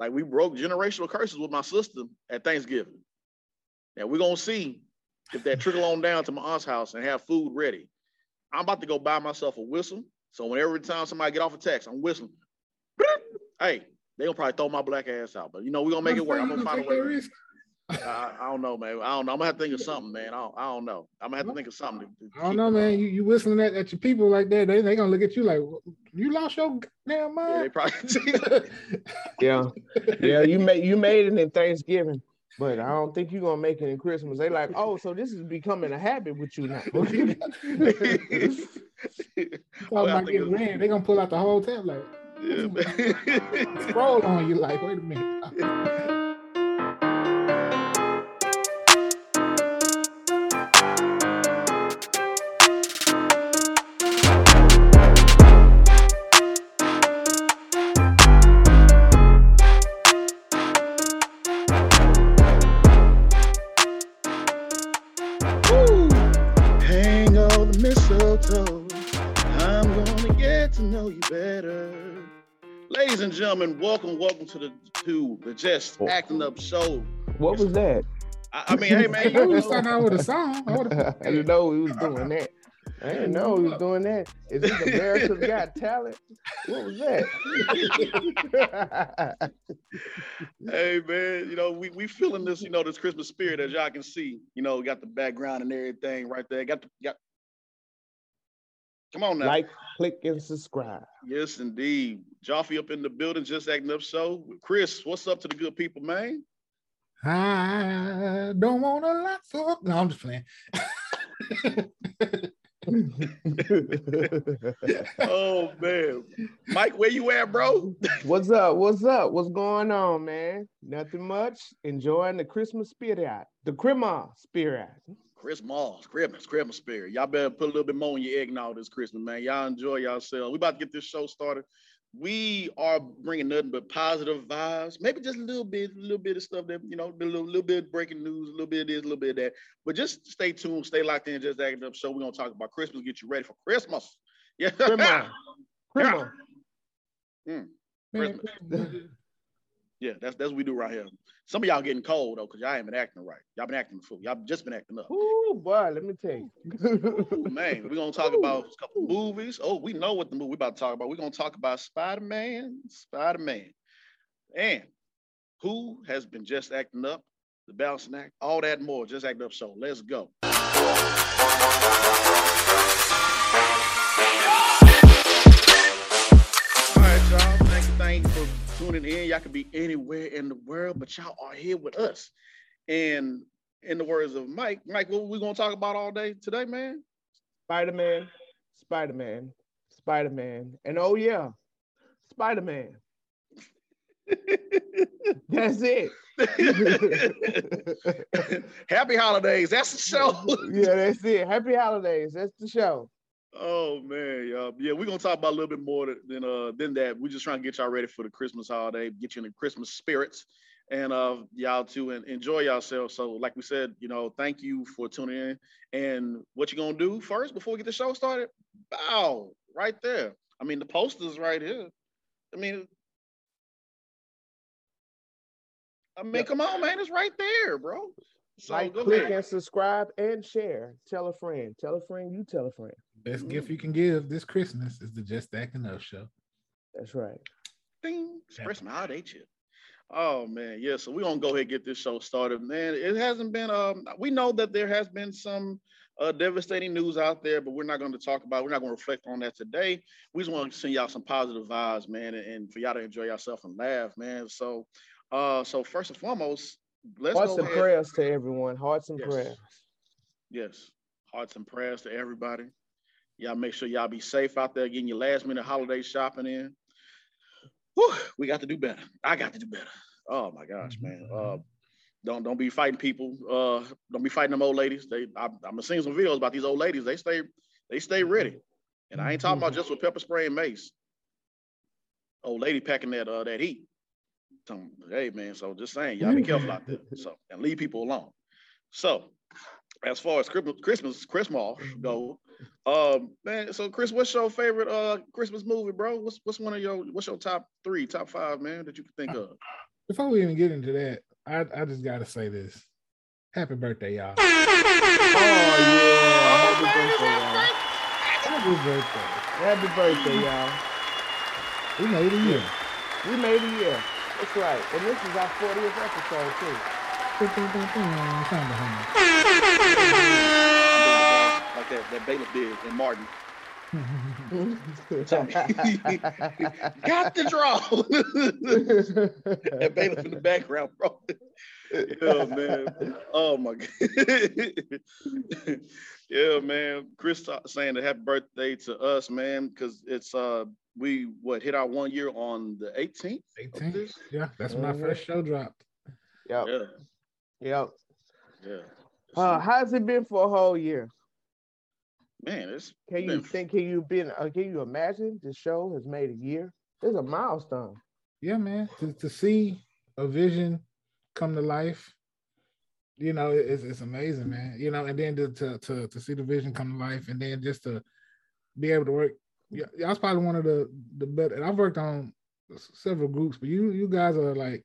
Like we broke generational curses with my sister at Thanksgiving. And we're gonna see if that trickle on down to my aunt's house and have food ready. I'm about to go buy myself a whistle. So whenever time somebody get off a text, I'm whistling. Hey, they gonna probably throw my black ass out, but you know we're gonna make it work. I'm gonna find a way. I, I, don't know, man. I don't know. I'm gonna have to think of something, man. I don't, I don't know. I'm gonna have to think of something. To, to I don't know, man. You, you whistling at, at your people like that, they they gonna look at you like you lost your damn mind. Yeah, they probably. yeah, yeah. You made you made it in Thanksgiving. But I don't think you're gonna make it in Christmas. They like, oh, so this is becoming a habit with you now. talking about getting ran, they're gonna pull out the whole tab like yeah, scroll on you like, wait a minute. Gentlemen, welcome, welcome to the to the Just oh. Acting Up show. What was that? I, I mean, hey man, you was starting out with a song. I didn't know he was doing that. I didn't know he was doing that. Is this America's Got Talent? What was that? hey man, you know we we feeling this, you know, this Christmas spirit as y'all can see. You know, got the background and everything right there. Got the got Come on now. Like, click, and subscribe. Yes, indeed. Joffe up in the building, just acting up. So, Chris, what's up to the good people, man? I don't want a lot for. No, I'm just playing. oh man, Mike, where you at, bro? What's up? What's up? What's going on, man? Nothing much. Enjoying the Christmas spirit, the Christmas spirit. Christmas, Christmas, Christmas spirit. Y'all better put a little bit more in your eggnog this Christmas, man. Y'all enjoy yourselves. We about to get this show started. We are bringing nothing but positive vibes. Maybe just a little bit, a little bit of stuff that you know, a little, little bit of breaking news, a little bit of this, a little bit of that. But just stay tuned, stay locked in. Just acting up. Show we're gonna talk about Christmas. Get you ready for Christmas. Yeah, Christmas. Christmas. Mm. Christmas. Yeah, that's that's what we do right here. Some of y'all getting cold though, because y'all ain't been acting right. Y'all been acting the fool. Y'all just been acting up. Ooh, boy, let me tell you. Ooh, man, we're gonna talk Ooh. about a couple movies. Oh, we know what the movie we're about to talk about. We're gonna talk about Spider-Man, Spider-Man. And who has been just acting up, the balancing act, all that more, just acting up. So let's go. Tuning in. Y'all could be anywhere in the world, but y'all are here with us. And in the words of Mike, Mike, what we gonna talk about all day today, man? Spider-Man, Spider-Man, Spider-Man, and oh yeah, Spider-Man. That's it. Happy holidays. That's the show. yeah, that's it. Happy holidays. That's the show. Oh man, y'all. Yeah, we're gonna talk about a little bit more than uh than that. We're just trying to get y'all ready for the Christmas holiday, get you in the Christmas spirits, and uh y'all too and enjoy yourselves. So, like we said, you know, thank you for tuning in. And what you gonna do first before we get the show started? Bow right there. I mean, the poster's right here. I mean, I mean, come on, man, it's right there, bro. So like, click and subscribe and share. Tell a friend. Tell a friend. You tell a friend. Best mm-hmm. gift you can give this Christmas is the Just Acting Up show. That's right. Ding. Express my holiday chip. Oh man, yeah. So we're gonna go ahead and get this show started, man. It hasn't been um we know that there has been some uh, devastating news out there, but we're not going to talk about. It. We're not going to reflect on that today. We just want to send y'all some positive vibes, man, and, and for y'all to enjoy yourself and laugh, man. So, uh, so first and foremost, let's hearts and ahead. prayers to everyone. Hearts and yes. prayers. Yes, hearts and prayers to everybody. Y'all make sure y'all be safe out there getting your last minute holiday shopping in. Whew, we got to do better. I got to do better. Oh my gosh, man. Uh, don't don't be fighting people. Uh, don't be fighting them old ladies. They I, I'm seeing some videos about these old ladies. They stay they stay ready. And I ain't talking about just with pepper spray and mace. Old lady packing that uh that heat. hey man, so just saying, y'all be careful out there. So and leave people alone. So as far as Christmas Christmas Christmas go, um, man, so Chris, what's your favorite uh Christmas movie, bro? What's what's one of your what's your top three, top five, man, that you can think of? before we even get into that, I, I just gotta say this. Happy birthday, y'all. Oh yeah. Happy birthday, y'all. Happy birthday. Happy birthday, y'all. We made a year. We made a year. That's right. And this is our 40th episode too. Like that, that bailiff did in Martin. Got the draw. that bailiff in the background, bro. yeah, man. Oh my god. yeah, man. Chris ta- saying a happy birthday to us, man, uh, because uh, it's uh, uh we what hit our one year on the 18th. 18. Yeah, that's when my first show dropped. yep. Yeah, Yep. yeah. Uh, how's it been for a whole year? man, it's Can you think? Can you been? Uh, can you imagine the show has made a year? It's a milestone. Yeah, man. To, to see a vision come to life, you know, it's, it's amazing, man. You know, and then to, to to to see the vision come to life, and then just to be able to work. Yeah, y'all's probably one of the the better. And I've worked on several groups, but you you guys are like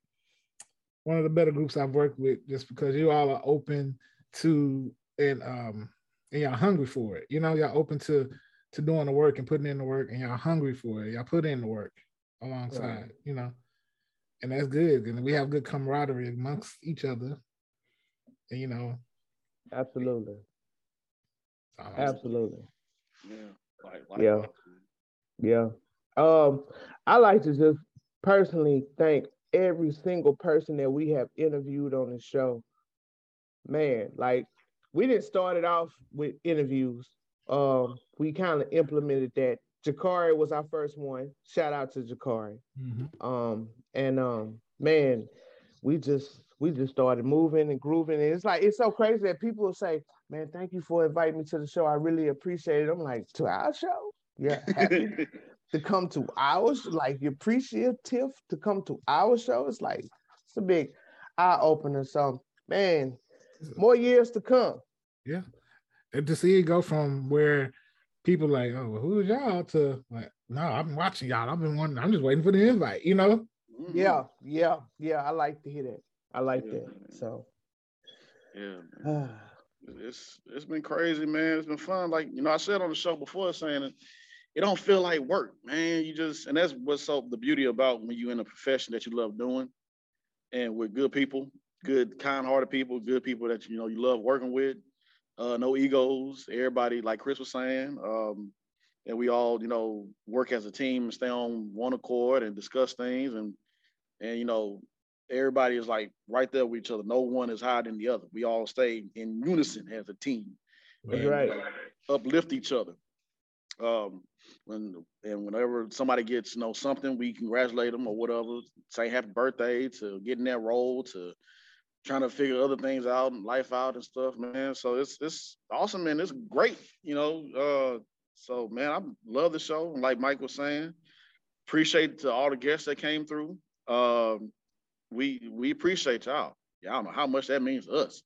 one of the better groups I've worked with, just because you all are open to and um and y'all hungry for it. You know, y'all open to to doing the work and putting in the work, and y'all hungry for it. Y'all put in the work alongside, you know, and that's good. And we have good camaraderie amongst each other. And you know, Absolutely. so, Absolutely. yeah, like, like Yeah. Yeah. Um, I like to just personally thank every single person that we have interviewed on the show. Man, like we didn't start it off with interviews. Um, we kind of implemented that. Jakari was our first one. Shout out to Jakari. Mhm. Um, and um, man, we just we just started moving and grooving. And it's like it's so crazy that people will say, Man, thank you for inviting me to the show. I really appreciate it. I'm like, to our show? Yeah, happy to come to ours, like you're appreciative to come to our show. It's like it's a big eye opener. So man, more years to come. Yeah. And to see it go from where people like, oh, well, who is y'all to like, no, I've been watching y'all. I've been wanting, I'm just waiting for the invite, you know? Mhm. Yeah, yeah, yeah. I like to hear that. I like Yeah. that. So yeah. man. it's it's been crazy, man. It's been fun. Like you know, I said on the show before, saying it, don't feel like work, man. You just and that's what's so the beauty about when you're in a profession that you love doing, and with good people, good kind-hearted people, good people that you know you love working with. Uh, no egos. Everybody, like Chris was saying, um, and we all you know work as a team and stay on one accord and discuss things and and you know everybody is like right there with each other. No one is higher than the other. We all stay in unison as a team That's and right. uplift each other. Um, when and whenever somebody gets you know something, we congratulate them or whatever. Say happy birthday to getting that role to trying to figure other things out and life out and stuff, man. So it's it's awesome, man. It's great, you know. Uh, so man, I love the show. Like Mike was saying, appreciate to all the guests that came through. Um, we we appreciate y'all. Y'all don't know how much that means to us.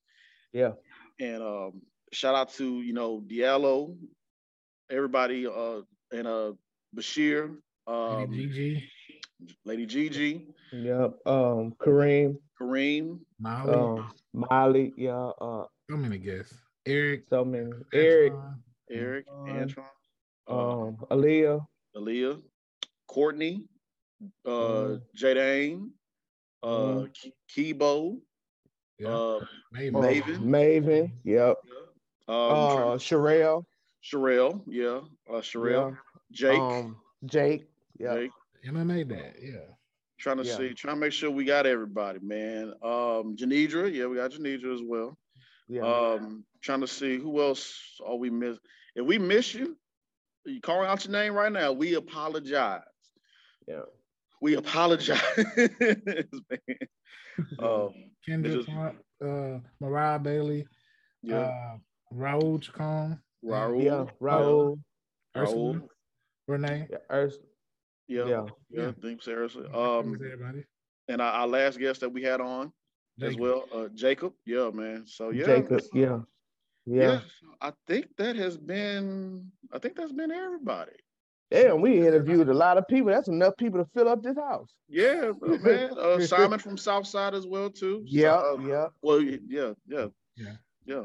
Yeah. And um, shout out to you know Diallo, everybody, uh, and uh Bashir, um, GG, Lady Gigi, Yep. Um, Kareem, Kareem, Molly, um, Molly, yeah, uh, so many guests. Eric, so many. Eric, Antoine, Eric, Antoine, Antoine, uh, um, Aaliyah, Aaliyah, Courtney, uh, Mhm. Jadane, uh. Ke- Kebo, yeah, uh, maybe. uh, Maven. Maven, yep. um, Uh, Sherelle, Sherelle, yeah, uh, Sherelle, Jake, um, Jake, yeah. Jake. MMA that, yeah. Trying to Yeah. see, trying to make sure we got everybody, man. Um, Janidra, yeah, we got Janidra as well. Yeah. Um, trying to see who else are we miss. If we miss you, you calling out your name right now. We apologize. yeah. We apologize, man. Um, Kendra, just- Clark, uh, Mariah Bailey, yeah, uh, Raul Chacon, Raul, Yeah. Raul, Ursula, Raul, Renee. yeah. Urs- yeah, yeah. yeah, Yeah. thanks, seriously. Um, everybody. and our, our last guest that we had on as well, uh, Jacob. Yeah, man. So yeah, Jacob, yeah. yeah. Yeah. I think that has been. I think that's been everybody. Damn, we interviewed a lot of people. That's enough people to fill up this house. Yeah, man. Uh, Simon from Southside as well too. Yeah, uh, yeah. Well, yeah, yeah, Yeah. yeah.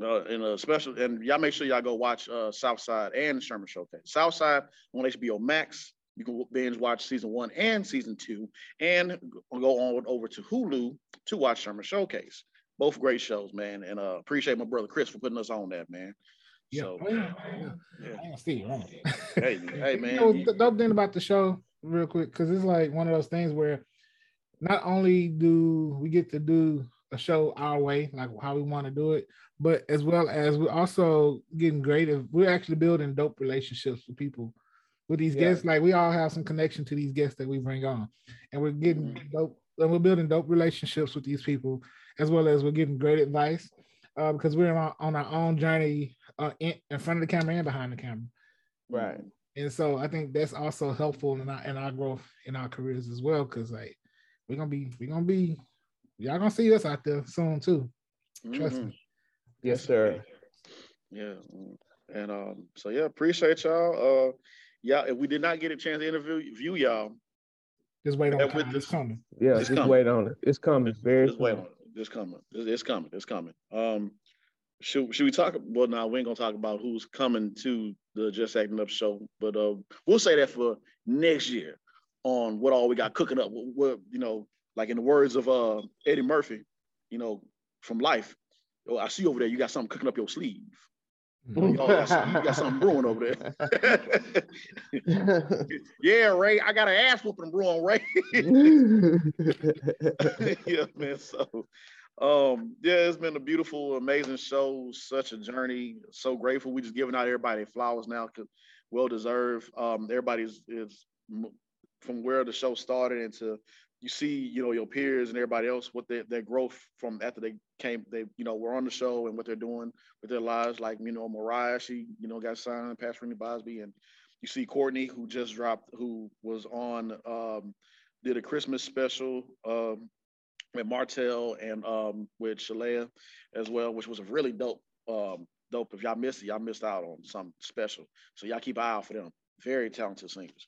Uh, a special, and y'all make sure y'all go watch uh, Southside and Sherman Showcase. Southside on HBO Max. You can binge watch season one and season two, and go on over to Hulu to watch Sherman Showcase. Both great shows, man. And uh, appreciate my brother Chris for putting us on that, man. Yeah. So, Oh, yeah. I see hey, man. You know, the dope thing about the show, real quick, because it's like one of those things where not only do we get to do a show our way, like how we want to do it, but as well as we're also getting creative. We're actually building dope relationships with people. With these Yeah. guests, like we all have some connection to these guests that we bring on, and we're getting dope, and we're building dope relationships with these people, as well as we're getting great advice, uh, because we're on, on our own journey uh, in, in front of the camera and behind the camera. Right. And so I think that's also helpful in our in our growth in our careers as well. Cause like we're gonna be we're gonna be y'all gonna see us out there soon too. Trust Mhm. me. Yes, sir. Yeah. And um, so yeah, appreciate y'all. Uh yeah, if we did not get a chance to interview view y'all, Just wait on Yeah, time. with It's this- coming. Yeah, It's just coming. wait on it. It's coming very just wait on it. It's coming. It's, it's coming. It's coming. Um should should we talk well now we ain't gonna talk about who's coming to the Just Acting Up show, but uh we'll say that for next year on what all we got cooking up. What, what you know, like in the words of uh Eddie Murphy, you know, from life. Oh, I see over there you got something cooking up your sleeve. Mhm. Y'all got something, you got something brewing over there. yeah, Ray, I got an ass whooping brewing, Ray. yeah, man. So, um, yeah, it's been a beautiful, amazing show. Such a journey. So grateful. We just giving out everybody flowers now, well deserved. Um, everybody's is from where the show started into you see, you know, your peers and everybody else what their, their growth from after they came, they, you know, were on the show and what they're doing with their lives. Like, you know, Mariah, she, you know, got signed past Renee Bosby. And you see Courtney, who just dropped, who was on, um, did a Christmas special um, with Martell and um, with Shalea as well, which was a really dope, um, dope. If y'all missed it, y'all missed out on something special. So y'all keep an eye out for them. Very talented singers.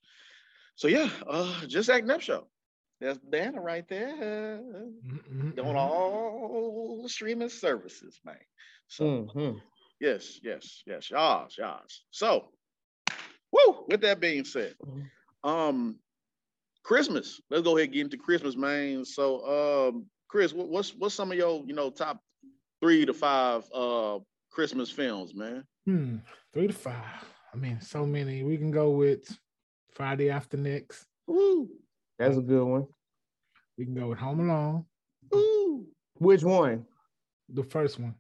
So yeah, uh, just acting up show. That's Dana right there Mhm, mhm, on mhm. all the streaming services, man. So Mhm. yes, yes, yes, y'all, y'all. So, woo. With that being said, um, Christmas. Let's go ahead and get into Christmas, man. So, um, Chris, what, what's what's some of your you know top three to five uh Christmas films, man? Hmm, three to five. I mean, so many. We can go with Friday After Next. Woo, That's a good one. We can go with Home Alone, woo. Which one? the first one.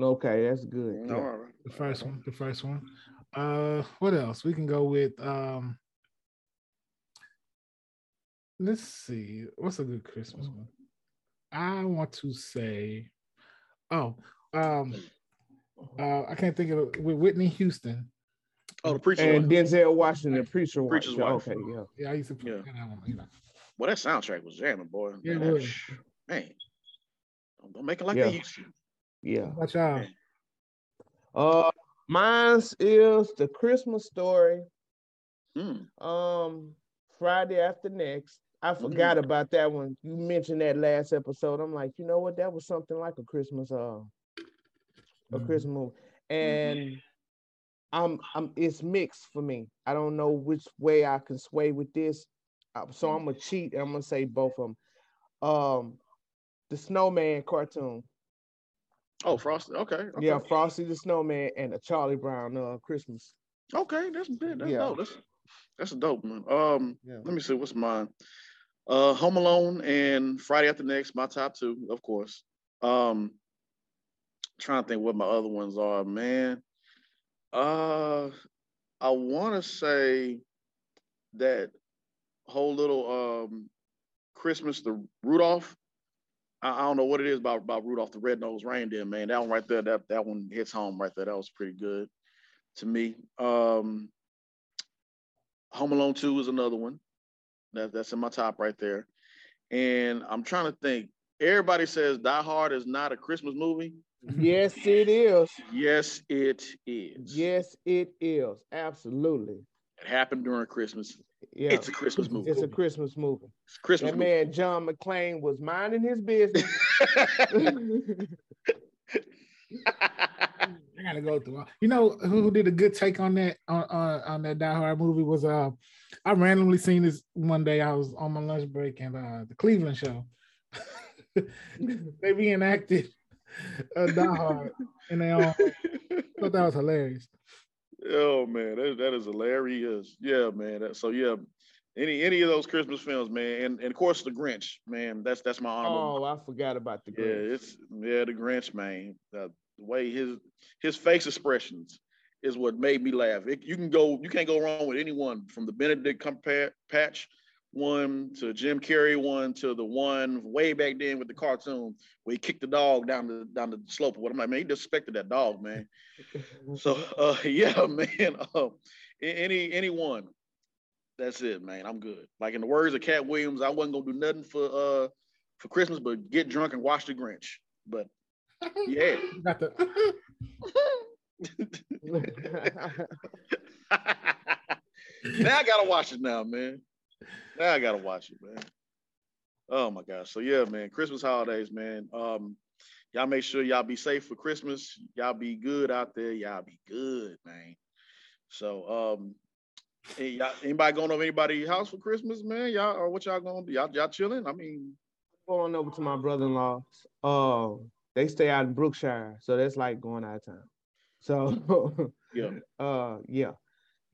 Okay, that's good. All Yeah. right. The first one. The first one. Uh, what else? We can go with um. Let's see. What's a good Christmas one? I want to say, oh, um, uh, I can't think of it. With Whitney Houston. Oh, the preacher. And one. Denzel Washington, preacher wife. Preacher's wife. Okay, yeah. Yeah, I used to play Yeah. that one. You know. Well, that soundtrack was jamming, boy. Yeah, it Man, was. Man, don't, don't make it like Yeah. they used to. Yeah. Watch y'all. Yeah. Uh mine's is the Christmas story. Hmm. Um Friday after next. I Mm-hmm. forgot about that one. You mentioned that last episode. I'm like, you know what? That was something like a Christmas uh a Mhm. Christmas movie. And I'm I'm it's mixed for me. I don't know which way I can sway with this. So I'm gonna cheat. and I'm gonna say both of them. Um the snowman cartoon. Oh, Frosty. Okay. okay. Yeah, Frosty the Snowman and a Charlie Brown uh Christmas. Okay, that's good. That's Yeah. dope. That's that's a dope one. Um, Yeah. let me see what's mine. Uh, Home Alone and Friday After Next, my top two, of course. Um, trying to think what my other ones are, man. Uh, I want to say that whole little um Christmas, the Rudolph. I, I don't know what it is about about Rudolph the Red-Nosed Reindeer, man. That one right there, that that one hits home right there. That was pretty good to me. Um, Home Alone 2 is another one. That, that's in my top right there. And I'm trying to think. Everybody says Die Hard is not a Christmas movie. yes, it is. Yes, it is. Yes, it is. Absolutely. It happened during Christmas. Yeah, It's a Christmas movie. it's a Christmas movie. It's a Christmas That man John McClane was minding his business. I gotta go through. all- You know who who did a good take on that on on, on that Die Hard movie was uh I randomly seen this one day. I was on my lunch break and uh the Cleveland show. they reenacted uh, Die Hard and they all thought that was hilarious. Oh man, that, that is hilarious. Yeah, man. That- so yeah, any any of those Christmas films, man, and, and of course the Grinch, man. That's that's my honorable. oh, I forgot about the yeah, Grinch. it's yeah the Grinch, man. The, the way his his face expressions is what made me laugh. It, you can go, you can't go wrong with anyone from the Benedict Cumberbatch one to Jim Carrey one to the one way back then with the cartoon where he kicked the dog down the down the slope. What I'm like, man, he disrespected that dog, man. So uh, yeah, man. Uh, any anyone, that's it, man. I'm good. Like in the words of Katt Williams, I wasn't gonna do nothing for uh for Christmas, but get drunk and watch the Grinch. But yeah. You the now I gotta watch it now, man. Now I gotta watch it, man. Oh my gosh. So yeah, man, Christmas holidays, man. Um, y'all make sure y'all be safe for Christmas. Y'all be good out there. Y'all be good, man. So um hey, y'all, anybody going over anybody's house for Christmas, man? Y'all or what y'all gonna do? Y'all y'all chilling? I mean, going over to my brother-in-law. Uh, they stay out in Brookshire, so that's like going out of town. So, yeah. uh, yeah,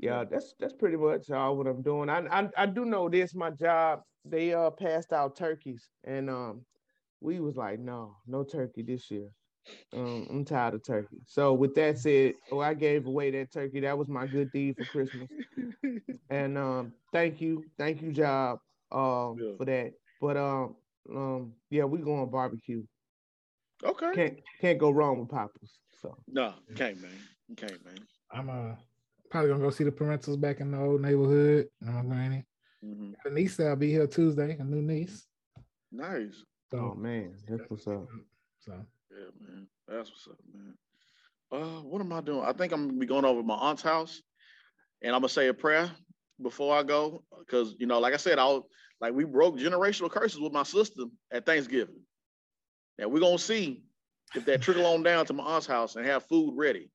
yeah, that's that's pretty much all what I'm doing. I I, I do know this. My job, they uh passed out turkeys, and um, we was like, no, no turkey this year. Um, I'm tired of turkey. So with that said, oh, I gave away that turkey. That was my good deed for Christmas. And um, thank you, thank you, job, um, Yeah. for that. But um, um, yeah, we going barbecue. Okay. Can't can't go wrong with Papa's. So No, you can't, man. You can't, man. I'm uh probably gonna go see the parentals back in the old neighborhood. And my granny. Mhm. The niece that'll be here Tuesday, a new niece. Nice. oh man, that's what's up. so Yeah, man. That's what's up, man. Uh, what am I doing? I think I'm gonna be going over to my aunt's house, and I'm gonna say a prayer before I go, because you know, like I said, I'll like we broke generational curses with my sister at Thanksgiving, and we're gonna see if that trickle on down to my aunt's house and have food ready.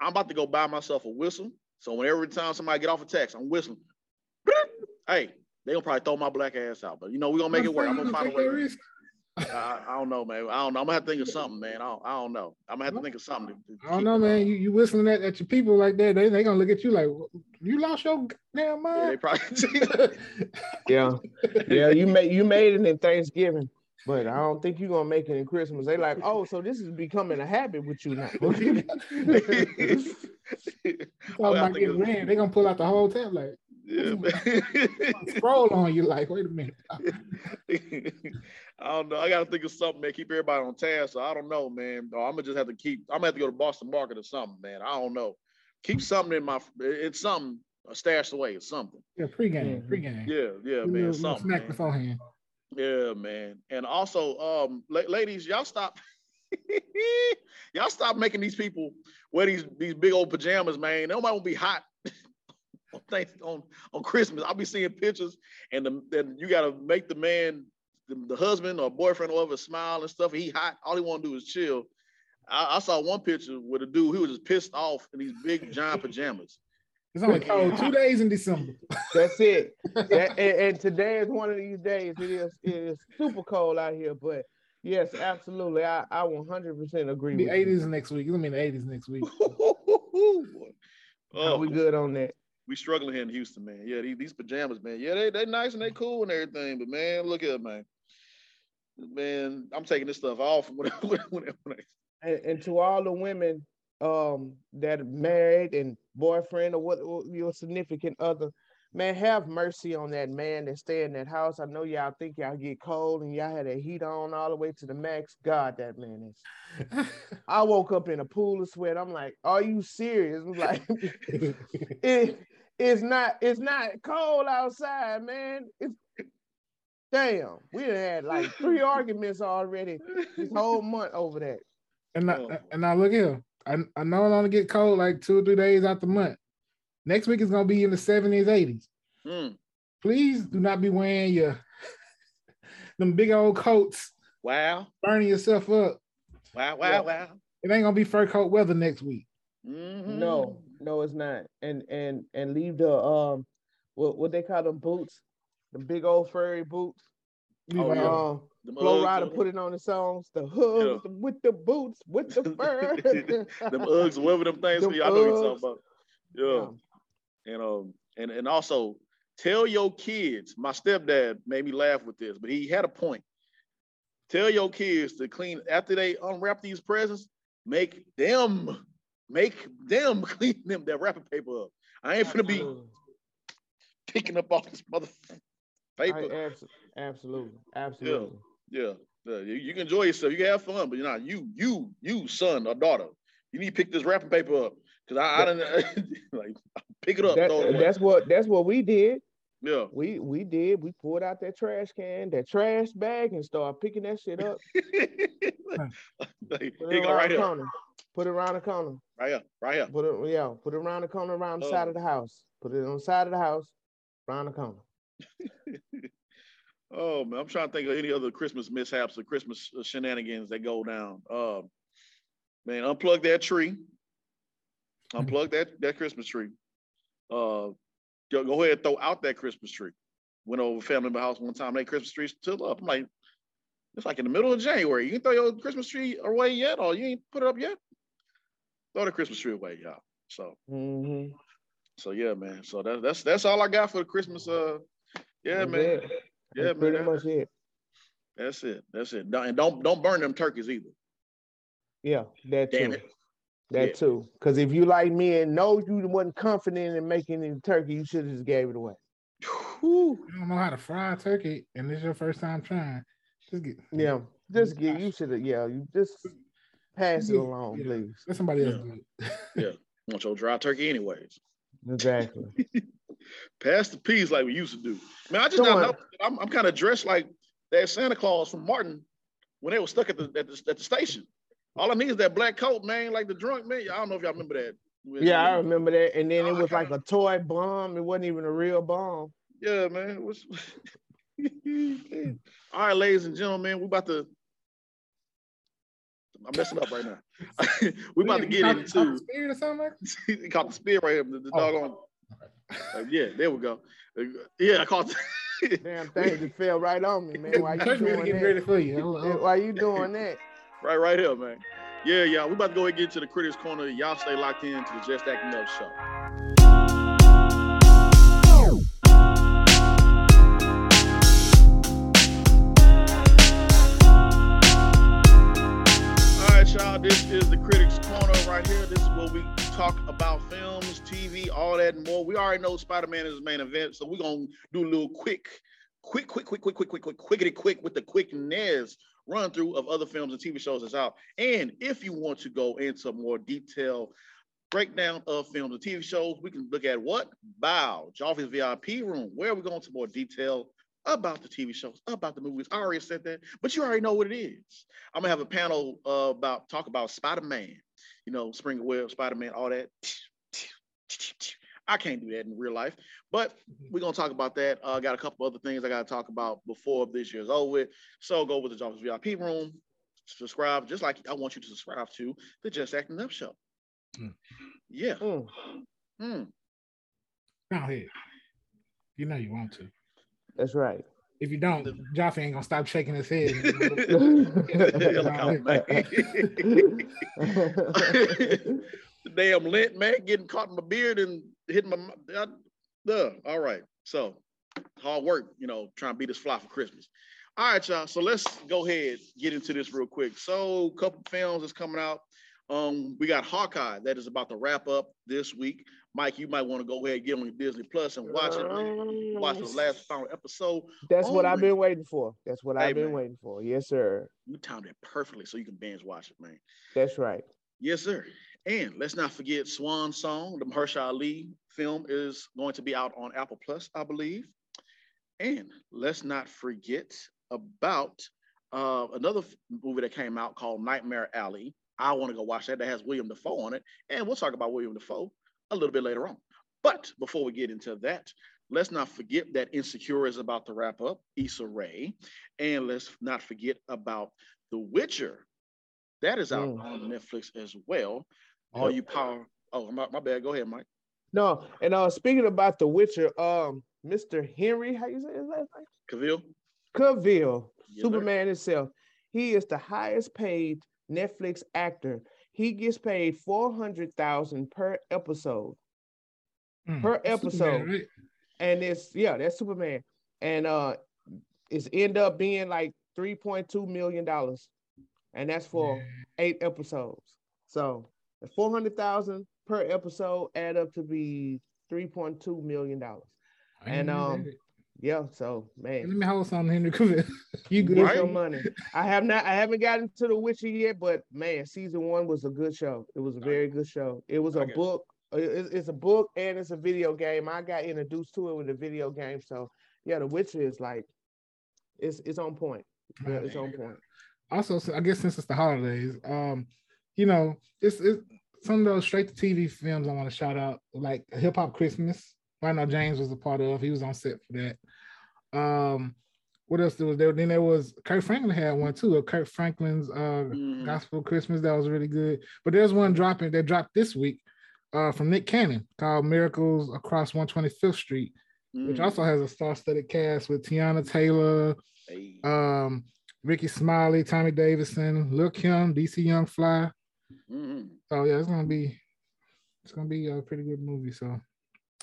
I'm about to go buy myself a whistle, so whenever time somebody get off a text, I'm whistling. Hey, they gonna probably throw my black ass out, but you know we're gonna make it work. I'm gonna find a way. I, I don't know, man. I don't know. I'm gonna have to think of something, man. I don't, I don't know. I'm gonna have to think of something. to- to I don't know, man. You, you whistling at, at your people like that, they they gonna look at you like you lost your damn Yeah, they mind. probably. Yeah, yeah, you made you made it in Thanksgiving, but I don't think you're gonna make it in Christmas. They like, oh, so this is becoming a habit with you now. Talking I about getting ran, they gonna pull out the whole tab like yeah, scroll on you like, wait a minute. I don't know. I gotta think of something, man. Keep everybody on task. So I don't know, man. Or I'm gonna just have to keep. I'm gonna have to go to Boston Market or something, man. I don't know. Keep something in my. It's something stashed away. It's something. Yeah, pregame, Mhm. pregame. Yeah, yeah, man. little Something. snack man. beforehand. Yeah, man. And also, um, la- ladies, y'all stop. y'all stop making these people wear these these big old pajamas, man. Nobody will be hot on, on on Christmas. I'll be seeing pictures, and then you got to make the man, the, the husband or boyfriend or whatever, smile and stuff. He hot. All he want to do is chill. I, I saw one picture with a dude. He was just pissed off in these big giant pajamas. It's only cold two days in December. That's it. That- and, and today is one of these days. It is it is super cold out here, but yes, absolutely. I I 100% agree the with you. 80s next week. It's gonna be the 80s next week. Boy. Are Oh, we good on that? we struggling here in Houston, man. Yeah, these, these pajamas, man. Yeah, they they nice and they cool and everything, but man, look at it, man. Man, I'm taking this stuff off when, when, when, when and, and to all the women um that are married and boyfriend or what or your significant other man have mercy on that man that stay in that house i know y'all think y'all get cold and y'all had that heat on all the way to the max god that man is i woke up in a pool of sweat i'm like are you serious I'm like it, it's not it's not cold outside man it's damn we had like three arguments already this whole month over that and I, Oh. and now look here. I, I know it only get cold like two or three days out the month. Next week is gonna be in the 70s, 80s. Mm. Please do not be wearing your them big old coats, Wow. burning yourself up. Wow. Wow. Yeah. Wow. It ain't gonna be fur coat weather next week. Mhm. No, no, it's not. And and and leave the um what what they call them boots, the big old furry boots. Leave Oh, it yeah. Um, Them Flow Uggs, Rider them- put it on the songs, the hooves with the boots, with the fur. them Uggs, whatever them things. Them yeah, I know what you're talking about. Yeah. And um and and also tell your kids. My stepdad made me laugh with this, but he had a point. Tell your kids to clean after they unwrap these presents. Make them make them clean them that wrapping paper up. I ain't gonna be picking up all this mother I- paper. abs- absolutely, absolutely. Yeah, yeah. You, you can enjoy yourself. You can have fun, but you're not you, you, you, son or daughter. You need to pick this wrapping paper up because I, I don't like pick it up. That- it that's what that's what we did. yeah. We we did. We pulled out that trash can, that trash bag, and started picking that shit up. like, Put it around right the here, corner. Put it around the corner. right here, right here. Put it yeah. Put it around the corner, around the side Oh. of the house. Put it on the side of the house, around the corner. Oh man, I'm trying to think of any other Christmas mishaps or Christmas uh, shenanigans that go down. Uh, man, unplug that tree. Unplug that that Christmas tree. Uh, go, go ahead and throw out that Christmas tree. Went over family my house one time. That Christmas tree's still up. I'm like, it's like in the middle of January. You can throw your Christmas tree away yet, or you ain't put it up yet? Throw the Christmas tree away, y'all. So, Mm-hmm. so yeah, man. So that, that's that's all I got for the Christmas. Uh, yeah, That's man. it. Yeah, That's man. pretty much it. That's it. That's it. Don't- And don't don't burn them turkeys either. Yeah, that Damn too. it. That Yeah. too. Because if you like me and know you wasn't confident in making any turkey, you should have just gave it away. Whew. You don't know how to fry a turkey, and this is your first time trying. Just get Yeah, just give. You should have. Yeah, you just pass it along, yeah. please. Let somebody else Yeah. do it. yeah, Want your dry turkey anyways. Exactly. Pass the peas like we used to do. Man, I just Come not I'm, I'm kind of dressed like that Santa Claus from Martin when they were stuck at the, at the at the station. All I mean is that black coat, man, like the drunk man. I don't know if y'all remember that. yeah, I remember that. And then Oh, it was like a toy bomb. It wasn't even a real bomb. Yeah, man. it All right, ladies and gentlemen, we're about to. I'm messing up right now. we're about to get caught- caught the into. spirit or something like he caught the spear right here. The, the Oh. doggone. uh, yeah, there we go. Uh, Yeah, I caught. Damn thing just fell right on me, man. Why you doing that? ready for you. Why you doing that? Right, right here, man. Yeah, yeah. We about to go and get to the critics corner. Y'all stay locked in to the Just Acting Up show. All right, y'all. This is the Critics Corner right here. This is where we talk about films, TV, all that and more. We already know Spider-Man is the main event, so we're gonna do a little quick, quick, quick, quick, quick, quick, quick, quick, quickity quick with the quickness run through of other films and TV shows that's out. And if you want to go into more detail breakdown of films and TV shows, we can look at what? Bow, Joffrey's VIP room, where we go into more detail about the TV shows, about the movies. I already said that, but you already know what it is. I'm gonna have a panel uh, about talk about Spider-Man, you know, Springer Web, Spider-Man, all that. I can't do that in real life, but we're gonna talk about that. I uh, got a couple other things I gotta talk about before this year's over with. So go with the Joffrey's VIP room, subscribe, just like I want you to subscribe to the Just Acting Up show. Mm. Yeah. Mm. Hmm. Go ahead. You know you want to. That's right. If you don't, Joffrey ain't gonna stop shaking his head. Look out, man. the damn lint, man, getting caught in my beard and hitting my. I, duh. All right. So hard work, you know, trying to beat this fly for Christmas. All right, y'all. So let's go ahead get into this real quick. So, a couple films is coming out. Um, we got Hawkeye that is about to wrap up this week. Mike, you might want to go ahead and get on Disney Plus and watch it. man. Watch the last final episode. That's what I've been waiting for. That's what Hey, I've been man. waiting for. Yes, sir. You timed it perfectly so you can binge watch it, man. That's right. Yes, sir. And let's not forget Swan Song, the Mahershala Ali film is going to be out on Apple Plus, I believe. And let's not forget about uh, another movie that came out called Nightmare Alley. I want to go watch that. That has William Dafoe on it. And we'll talk about William Dafoe a little bit later on. But before we get into that, let's not forget that Insecure is about to wrap up, Issa Rae. And let's not forget about The Witcher. That is out Mm. on Netflix as well. All you power. Oh, my, my bad. Go ahead, Mike. No, and uh speaking about The Witcher, um, Mr. Henry, how you say his last name? Cavill. Cavill, Yes, sir. Superman himself. He is the highest paid Netflix actor. He gets paid four hundred thousand per episode, Mm, per that's Superman, episode. right? and it's yeah, that's Superman, and uh, it's end up being like three point two million dollars, and that's for Yeah. eight episodes. So the four hundred thousand per episode add up to be three point two million dollars. And, um. Yeah, so Hey, let man, me hold something, Henry Cavill. you good? get Right? your money. I have not, I haven't gotten to the Witcher yet, but man, season one was a good show. It was a very good show. It was a get you. book. uh, It's, it's a book and it's a video game. I got introduced to it with a video game, so yeah, the Witcher is like, it's it's on point. Yeah, it's on point. also so I guess since it's the holidays, um, you know, it's it's some of those straight to TV films I want to shout out, like Hip Hop Christmas. I know James was a part of. He was on set for that. Um, what else there was there? Then there was Kirk Franklin had one too. Of Kirk Franklin's uh Mhm. Gospel Christmas that was really good. But there's one dropping that dropped this week uh from Nick Cannon called Miracles Across 125th Street, which Mhm. also has a star-studded cast with Teyana Taylor, Hey. um, Rickey Smiley, Tommy Davidson, Lil Kim, DC Young Fly. Mhm. So yeah, it's gonna be it's gonna be a pretty good movie. So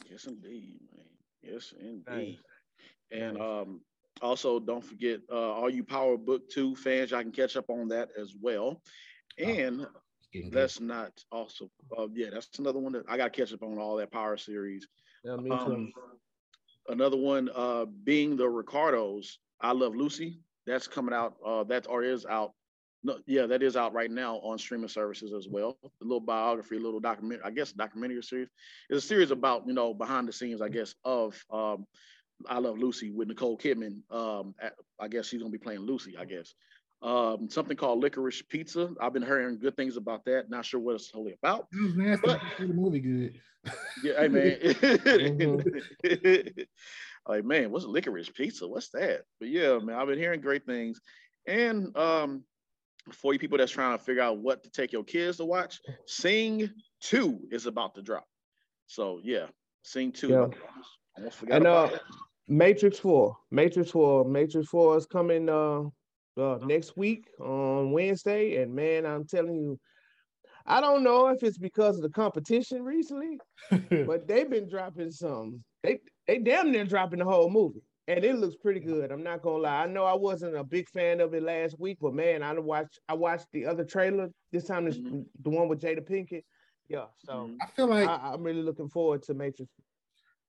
Yes, indeed, man. Yes, indeed. Nice. And um, also, don't forget, uh, all you Power Book Two fans, y'all can catch up on that as well. And it's getting good. that's not also, uh, yeah, that's another one that I got to catch up on all that Power series. Yeah, me too. Um, another one, uh, being the Ricardos, I Love Lucy. That's coming out. Uh, that or is out. No, yeah, that is out right now on streaming services as well. A little biography, a little document, I guess, documentary series. It's a series about you know behind the scenes, I guess, of um, I Love Lucy with Nicole Kidman. Um, at- I guess she's gonna be playing Lucy. I guess. Um, something called Licorice Pizza. I've been hearing good things about that. Not sure what it's totally about. It was nasty. but- but the movie good. Yeah, hey man. Mm-hmm. like man, what's licorice pizza? What's that? But yeah, man, I've been hearing great things. And um, for you people that's trying to figure out what to take your kids to watch, Sing Two is about to drop. So yeah, Sing Two. Yeah. Almost forgot And, about uh, it. Matrix Four, Matrix Four, Matrix Four is coming uh, uh next week on Wednesday, and man, I'm telling you, I don't know if it's because of the competition recently, but they've been dropping some. They they damn near dropping the whole movie, and it looks pretty good. I'm not gonna lie. I know I wasn't a big fan of it last week, but man, I watched I watched the other trailer. This time it's Mhm. the one with Jada Pinkett. Yeah, so Mhm. I feel like I, I'm really looking forward to Matrix.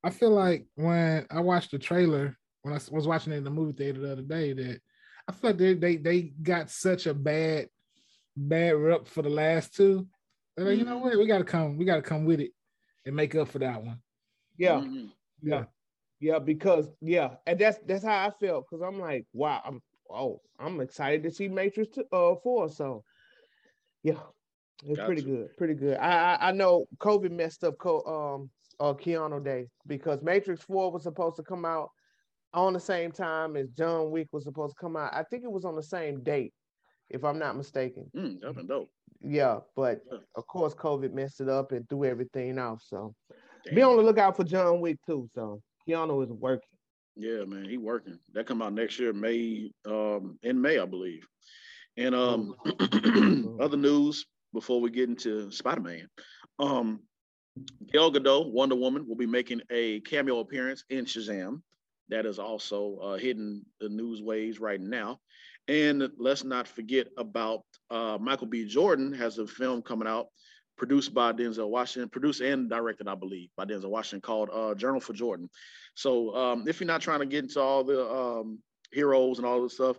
I feel like when I watched the trailer, when I was watching it in the movie theater the other day, that I feel like they they, they got such a bad bad rep for the last two. They're like, you know Mhm. what, we gotta come, we gotta come with it and make up for that one. Yeah. Mhm. Yeah. Yeah, because yeah, and that's that's how I felt because I'm like, wow, I'm oh, I'm excited to see Matrix uh four. So yeah, it's pretty good, pretty good. I, I I know COVID messed up Co um uh Keanu Day because Matrix four was supposed to come out on the same time as John Wick was supposed to come out. I think it was on the same date, if I'm not mistaken. Mm, that's dope. Yeah, but Yeah. of course COVID messed it up and threw everything off. So be on the lookout for John Wick too. So Keanu is working. Yeah, man, he working. That come out next year, May, um, in May, I believe. And um, other news before we get into Spider Man, um, Gal Gadot, Wonder Woman, will be making a cameo appearance in Shazam. That is also uh, hitting the news waves right now. And let's not forget about uh, Michael B. Jordan has a film coming out, produced by Denzel Washington, produced and directed, I believe, by Denzel Washington, called uh, Journal for Jordan. So um, if you're not trying to get into all the um, heroes and all this stuff,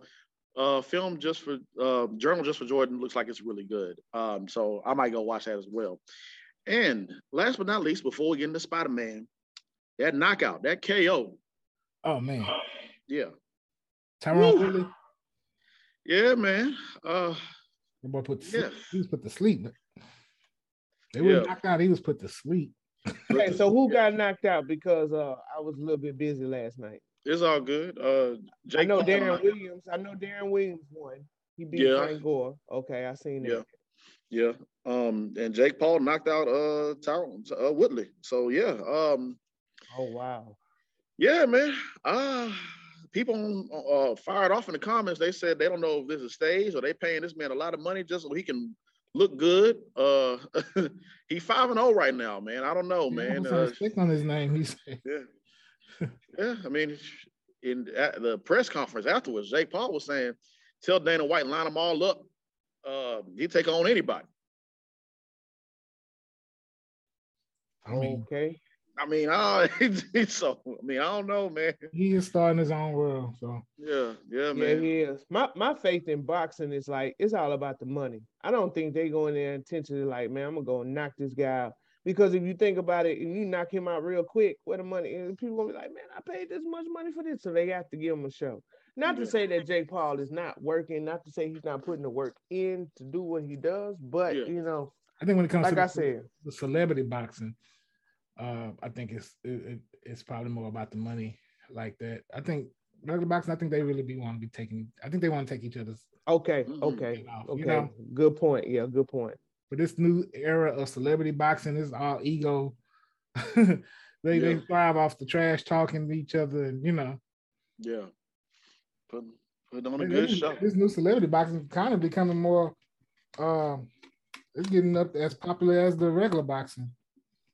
uh, film just for uh, Journal just for Jordan looks like it's really good. Um, so I might go watch that as well. And last but not least, before we get into Spider Man, that knockout, that KO, Oh man, yeah, Tyron Woo. Yeah, man. Uh, the boy put Yeah. he was put to sleep. They Yeah. were knocked out. He was put to sleep. Hey, so who got knocked out because uh I was a little bit busy last night? It's all good. Uh, Jake I know Deron knocked- Williams. I know Deron Williams won. He beat Yeah. Frank Gore. Okay, I seen that. Yeah. Yeah. Um, and Jake Paul knocked out uh Tyron uh, Woodley. So yeah. Um, Oh wow. yeah, man. Uh people uh fired off in the comments. They said they don't know if this is staged or they paying this man a lot of money just so he can look good. Uh, he five and zero right now, man. I don't know, man. Put Uh, respect on his name. He said, yeah, yeah. I mean, in at the press conference afterwards, Jake Paul was saying, "Tell Dana White line them all up. Uh, he take on anybody." I mean, okay. I mean, I so I mean, I don't know, man. he is starting his own world. So Yeah, yeah, Yeah, man. he is. My my faith in boxing is like it's all about the money. I don't think they go in there intentionally like, man, I'm gonna go knock this guy out. Because if you think about it, if you knock him out real quick, where the money is, people gonna be like, man, I paid this much money for this, so they have to give him a show. Not Yeah. to say that Jake Paul is not working, not to say he's not putting the work in to do what he does, but Yeah. you know, I think when it comes like to I the, said, the celebrity boxing, uh, I think it's it, it- it's probably more about the money like that. I think regular boxing, I think they really be want to be taking. I think they want to take each other's. okay, Mhm. okay, You know, okay, you know. good point. Yeah, good point. But this new era of celebrity boxing is all ego. they they thrive off the trash talking to each other, and you know, Yeah. Put put on a this, good show. this new celebrity boxing is kind of becoming more. Um, it's getting up as popular as the regular boxing.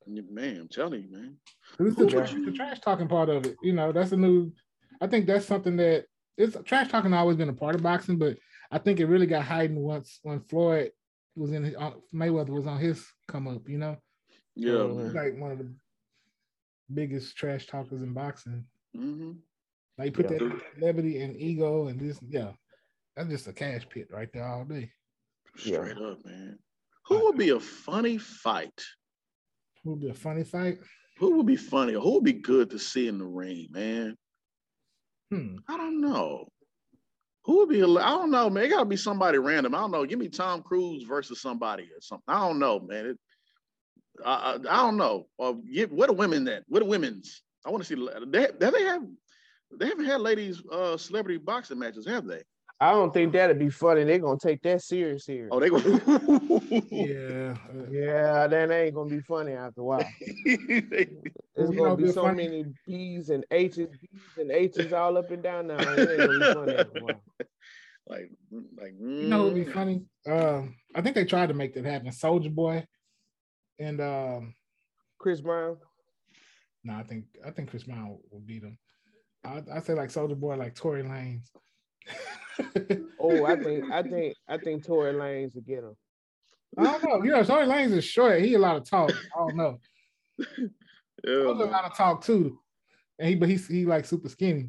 Man, I'm telling you, man. It's the, Who trash, you- the trash talking part of it. You know, that's a new. I think that's something that it's trash talking always been a part of boxing, but I think it really got heightened once when Floyd was in his, on, Mayweather was on his come up. You know, Yeah. Man. like one of the biggest trash talkers in boxing. hmm Like put Yeah. that celebrity and ego and this, yeah, that's just a cash pit right there all day. Yeah. Straight up, man. Who would be a funny fight? Who would be a funny fight. Who would be funny? Who would be good to see in the ring, man? Hmm. I don't know. Who would be? a- I don't know, man. It gotta be somebody random. I don't know. Give me Tom Cruise versus somebody or something. I don't know, man. It, I, I, I don't know. Or give, what are women that? What are women's? I want to see. They, have they have. They haven't had ladies uh celebrity boxing matches, have they? I don't think that'd be funny. They're gonna take that serious here. Oh, they go. Yeah. uh, Yeah, that ain't gonna be funny after a while. They- There's gonna know, be be so funny- many B's and H's, B's and H's all up and down now. It ain't gonna be funny after a while. like, like. You know what'd be mm. funny? Um, I think they tried to make that happen. Soulja Boy and um Chris Brown. no, I think I think Chris Brown will beat him. I I say like Soulja Boy, like Tory Lanez. Oh, I think I think I think Tory Lanez will get him. I don't know. You know, Tory Lanez is short. He a lot of talk. I don't know. Yeah, There's a lot of talk too. And he but he's he like super skinny.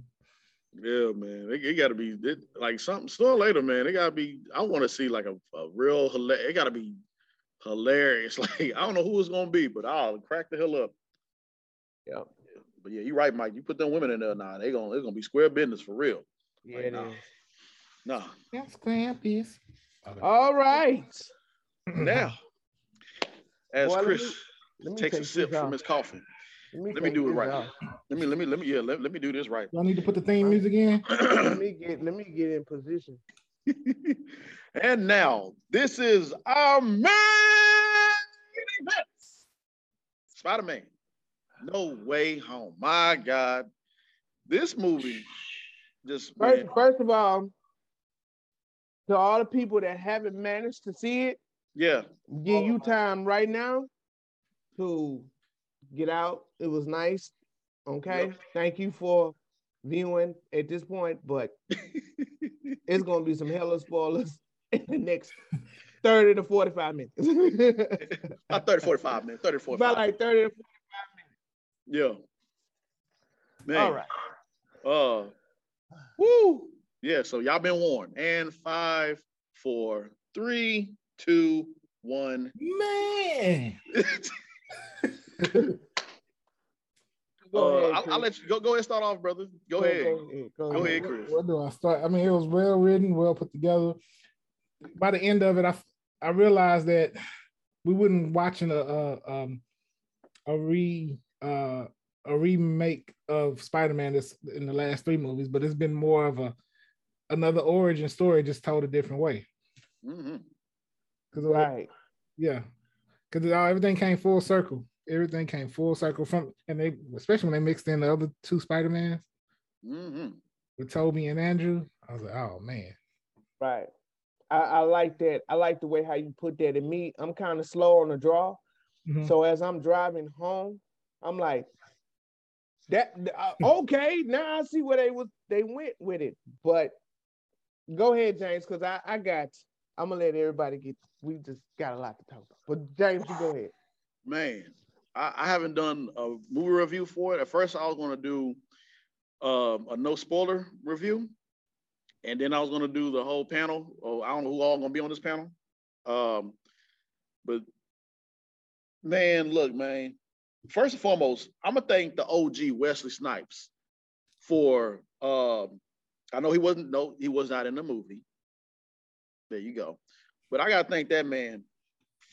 Yeah, man. It, it got to be it, like something sooner or later, man. It got to be. I want to see like a, a real. hila- It got to be hilarious. Like I don't know who it's gonna be, but I'll crack the hell up. Yeah. But yeah, you're right, Mike. You put them women in there now, they gonna it's gonna be square business for real. Yeah, Like, it nah. is. Nah. That's Clampy's. All right. Now, as Boy, let Chris me- Let me takes a take sip this from his coffee, let me take do it right. off. let me let me let me yeah let, let me do this right. Do I need to put the theme music in? Let me get let me get in position. and now this is our main event. Spider-Man. No way home. My God. This movie just First, man, first of all, to all the people that haven't managed to see it, yeah. give you time right now to get out. It was nice. Okay. Yep. Thank you for viewing at this point, but it's gonna be some hella spoilers in the next 30 to 45 minutes. About 30, 45 minutes. 30, 45. About like 30 to 45 minutes. yeah. Man. All right. Uh woo. Yeah, so y'all been warned. And five, four, three, two, one. Man. Go Uh, ahead, I'll, I'll let you go. Go ahead, and start off, brother. Go, ahead. Go, Go ahead, Where- Chris. Where do I start? I mean, it was well written, well put together. By the end of it, I I realized that we wouldn't watching a, a um a re uh a remake of Spider-Man that's in the last three movies, but it's been more of a another origin story just told a different way. Mm-hmm. Cause Right. yeah, because everything came full circle. Everything came full circle from, and they especially when they mixed in the other two Spider Mans Mm-hmm. with Tobey and Andrew. I was like, oh man, Right. I, I like that. I like the way how you put that. In me, I'm kind of slow on the draw. Mhm. So as I'm driving home, I'm like, that uh, okay. Now I see where they was they went with it. But go ahead, James, because I I got. I'm gonna let everybody get. We just got a lot to talk about. But James, you go ahead. Man, I, I haven't done a movie review for it. At first, I was going to do um, a no spoiler review, and then I was going to do the whole panel. Oh, I don't know who all going to be on this panel. Um, but man, look, man. First and foremost, I'm gonna thank the OG Wesley Snipes for. Um, I know he wasn't. No, he was not in the movie. There you go. But I gotta thank that man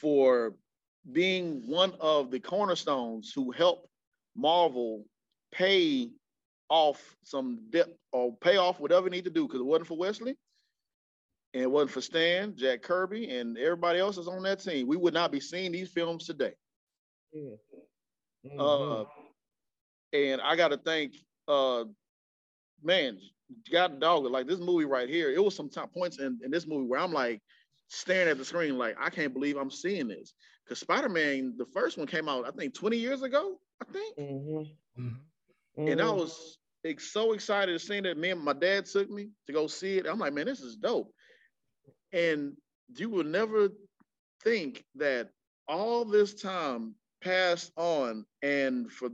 for being one of the cornerstones who helped Marvel pay off some debt or pay off whatever need to do because it wasn't for Wesley and it wasn't for Stan, Jack Kirby, and everybody else that's on that team. We would not be seeing these films today. Mhm. Uh, and I got to thank, uh, man, God dog, like this movie right here. It was some top points in, in this movie where I'm like staring at the screen, like I can't believe I'm seeing this. Because Spider Man, the first one came out, I think 20 years ago. I think. Mhm. Mhm. And I Mhm. was ex- so excited to see that. Me and my dad took me to go see it. I'm like, man, this is dope. And you will never think that all this time passed on, and for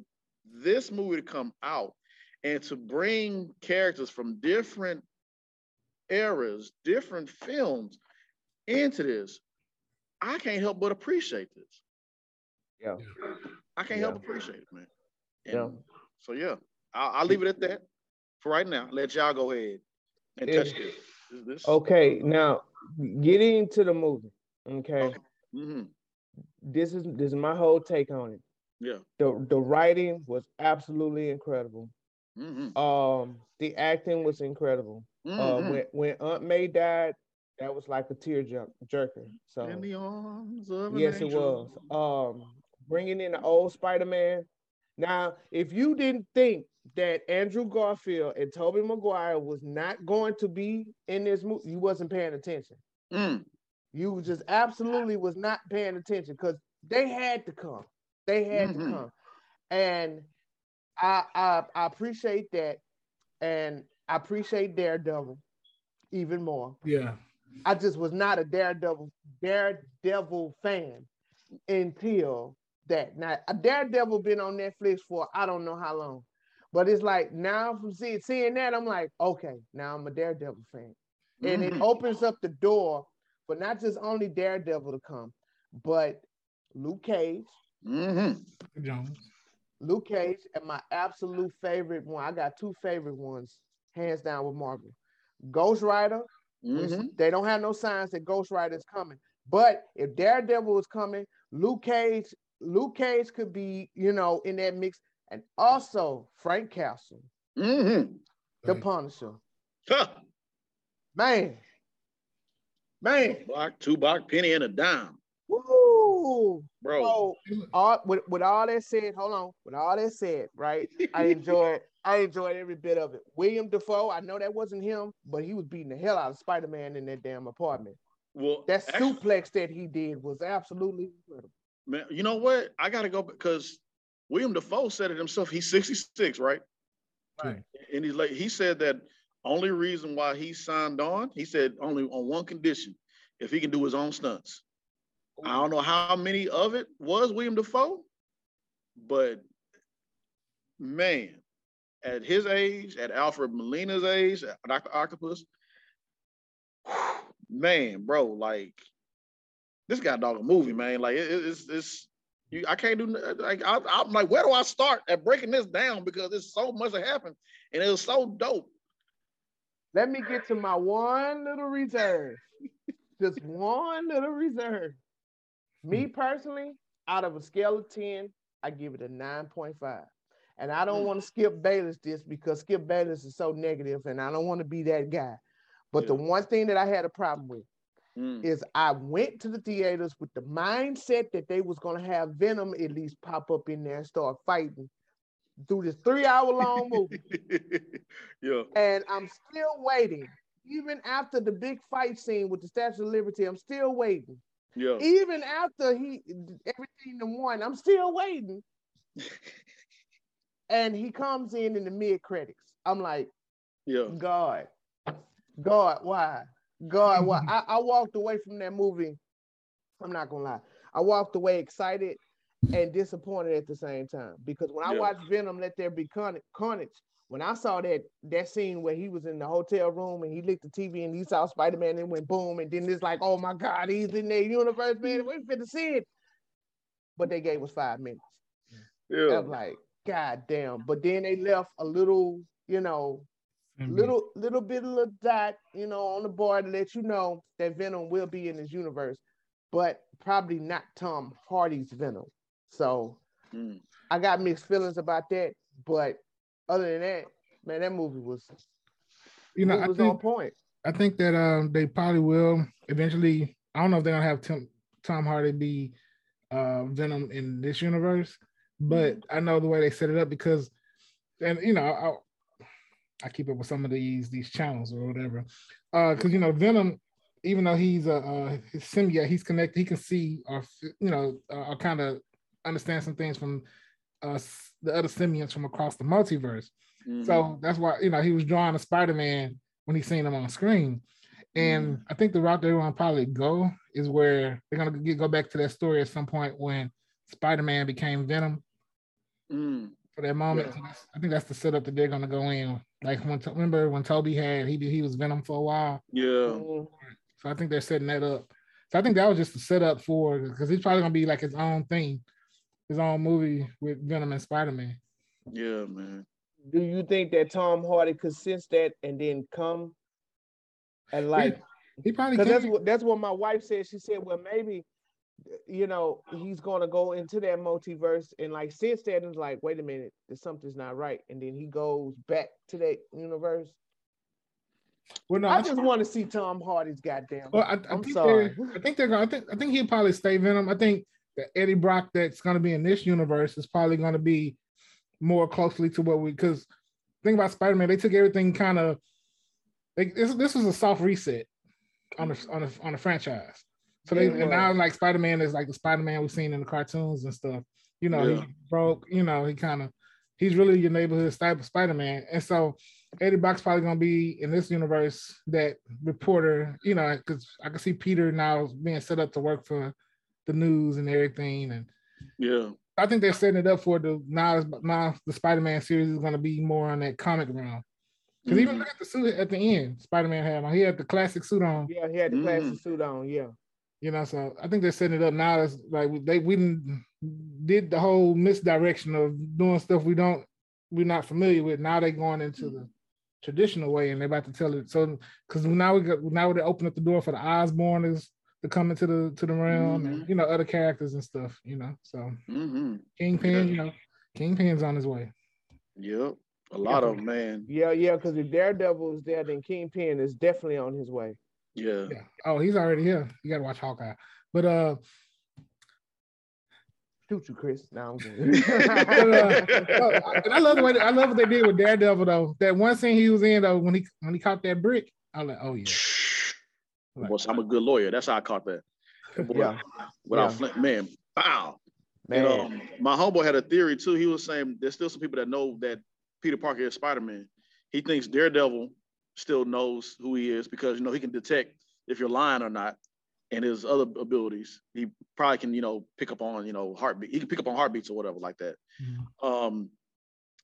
this movie to come out and to bring characters from different eras, different films into this, I can't help but appreciate this. yeah. I can't Yeah. help appreciate it, man. And Yeah. So yeah, I'll, I'll leave it at that for right now. Let y'all go ahead and touch this. Is this Okay, now getting to the movie. Okay, Okay. hmm this is this is my whole take on it. Yeah. The the writing was absolutely incredible. hmm Um, the acting was incredible. Uh, hmm when when Aunt May died, that was like a tear jerk, jerker. So In the arms of an yes, it was. Um, bringing in the old Spider Man. Now, if you didn't think that Andrew Garfield and Tobey Maguire was not going to be in this movie, you wasn't paying attention. Mm. You just absolutely was not paying attention because they had to come. They had Mhm. to come, and I, I I appreciate that, and I appreciate Daredevil even more. yeah, I just was not a Daredevil Daredevil fan until that. Now, a Daredevil been on Netflix for I don't know how long, but it's like now from seeing seeing that, I'm like, okay, now I'm a Daredevil fan, and it Mhm. opens up the door for not just only Daredevil to come, but Luke Cage. Mhm. Jones. Luke Cage and my absolute favorite one. I got two favorite ones, hands down with Marvel. Ghost Rider, which Mhm. they don't have no signs that Ghost Rider is coming. But if Daredevil is coming, Luke Cage, Luke Cage could be, you know, in that mix. And also Frank Castle, Mhm. the Punisher. Huh. Man, man, Block, two block, penny and a dime, woo! bro. So all with, with all that said, hold on. With all that said, right? I enjoyed I enjoyed every bit of it. William Dafoe, I know that wasn't him, but he was beating the hell out of Spider-Man in that damn apartment. well, That actually- suplex that he did was absolutely incredible. man, you know what? I gotta go because William Dafoe said it himself. He's 66, right? Right. And he's like, he said that only reason why he signed on, he said only on one condition, if he can do his own stunts. I don't know how many of it was William Dafoe, but man, at his age, at Alfred Molina's age, Dr. Octopus, man, bro, like this guy dog a movie, man. Like it- it's it's you, I can't do like I, I'm like, where do I start at breaking this down because there's so much that happened and it was so dope. Let me get to my one little reserve. Just one little reserve. Me personally, out of a scale of 10, I give it a 9.5. And I don't mm. want to skip Bayless this because Skip Bayless is so negative, and I don't want to be that guy. But yeah. the one thing that I had a problem with mm. is I went to the theaters with the mindset that they was gonna have Venom at least pop up in there and start fighting through this three-hour long movie. yeah. And I'm still waiting. Even after the big fight scene with the Statue of Liberty, I'm still waiting. Yeah. Even after he everything the one, I'm still waiting. and he comes in in the mid credits. I'm like, yeah, God, God, why? God, why? I, I walked away from that movie. I'm not gonna lie. I walked away excited and disappointed at the same time because when I yeah. watched Venom, Let There Be Carnage, when I saw that that scene where he was in the hotel room and he licked the TV and he saw Spider Man and went boom, and then it's like, oh my God, he's in the universe, man. We fit to see it. But they gave us five minutes. Yeah. I was like, God damn. But then they left a little, you know, mm-hmm. little little bit of a dot, you know, on the board to let you know that Venom will be in this universe, but probably not Tom Hardy's Venom. So mm. I got mixed feelings about that. But other than that, man, that movie was you know was think, on point. I think that um they probably will eventually. I don't know if they're gonna have Tim, Tom Hardy be uh, Venom in this universe, but mm-hmm. I know the way they set it up because, and you know, I, I keep up with some of these these channels or whatever, because uh, you know Venom, even though he's a, a symbiote, he's connected. He can see or you know, uh, or kind of understand some things from uh, the other simians from across the multiverse. Mm-hmm. So that's why you know he was drawing a Spider Man when he seen him on screen. And mm-hmm. I think the route they're going to probably go is where they're going to go back to that story at some point when Spider Man became Venom. Mm. For that moment, yeah. so I think that's the setup that they're going to go in. Like when remember when Tobey had he he was Venom for a while. Yeah. So I think they're setting that up. So I think that was just the setup for because he's probably going to be like his own thing his own movie with Venom and Spider Man. Yeah, man. Do you think that Tom Hardy could sense that and then come and like? He, he probably because that's what that's what my wife said. She said, "Well, maybe." You know, he's gonna go into that multiverse and like since that it's like, wait a minute, there's something's not right. And then he goes back to that universe. Well, no, I, I just want to see Tom Hardy's goddamn. Well, I, I am sorry. I think they're gonna. I think I think he'll probably stay Venom. I think the Eddie Brock that's going to be in this universe is probably going to be more closely to what we because think about Spider-Man, they took everything kind of like this, this was a soft reset on the on the on the franchise. So they yeah, and now like Spider-Man is like the Spider-Man we've seen in the cartoons and stuff. You know, yeah. he broke, you know, he kind of he's really your neighborhood type of Spider-Man. And so Eddie Brock's probably gonna be in this universe that reporter, you know, because I can see Peter now being set up to work for the news and everything. And yeah, I think they're setting it up for the now. Now the Spider-Man series is going to be more on that comic realm. Because mm-hmm. even look at the suit at the end, Spider-Man had on. He had the classic suit on. Yeah, he had the mm-hmm. classic suit on. Yeah. You know, so I think they're setting it up now. It's like they we did the whole misdirection of doing stuff we don't we're not familiar with. Now they're going into mm-hmm. the traditional way, and they're about to tell it. So because now we got now they open up the door for the Osborns to come into the to the realm mm-hmm. and you know other characters and stuff you know so mm-hmm. kingpin yeah. you know kingpin's on his way yep a lot yeah. of man yeah yeah because if daredevil is there then kingpin is definitely on his way yeah yeah oh he's already here you gotta watch hawkeye but uh Shoot you, Chris. Now I'm good. uh, I love the way I love what they did with Daredevil though. That one scene he was in though when he when he caught that brick, I was like, oh yeah. Boy, I'm a good lawyer. That's how I caught that. Boy, yeah. Without yeah. Flint, man, bow. Man. You know, my homeboy had a theory too. He was saying there's still some people that know that Peter Parker is Spider-Man. He thinks Daredevil still knows who he is because you know he can detect if you're lying or not, and his other abilities. He probably can you know pick up on you know heartbeat. He can pick up on heartbeats or whatever like that. Mm-hmm. Um,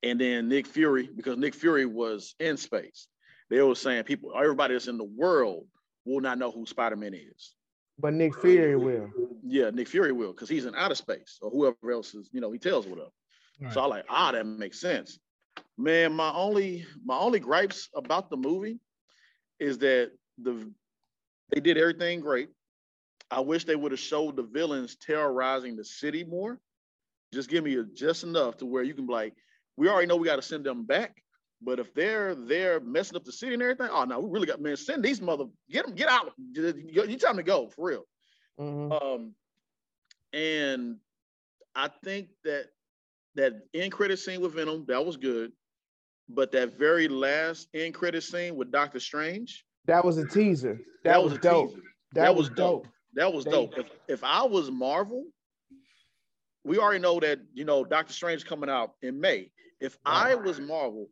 and then Nick Fury because Nick Fury was in space. They were saying people, everybody that's in the world will not know who Spider Man is. But Nick Fury will. Yeah, Nick Fury will because he's in outer space or whoever else is, you know, he tells whatever. Right. So I like, ah, that makes sense. Man, my only my only gripes about the movie is that the they did everything great. I wish they would have showed the villains terrorizing the city more. Just give me a, just enough to where you can be like, we already know we got to send them back. But if they're they're messing up the city and everything, oh no, we really got man, send these mother, get them, get out. You time to go for real. Mm-hmm. Um, and I think that that end credit scene with Venom that was good, but that very last end credit scene with Doctor Strange, that was a teaser. That, that was, was dope. Teaser. That, that was, was dope. dope. That was dope. If if I was Marvel, we already know that you know Doctor Strange coming out in May. If I was Marvel,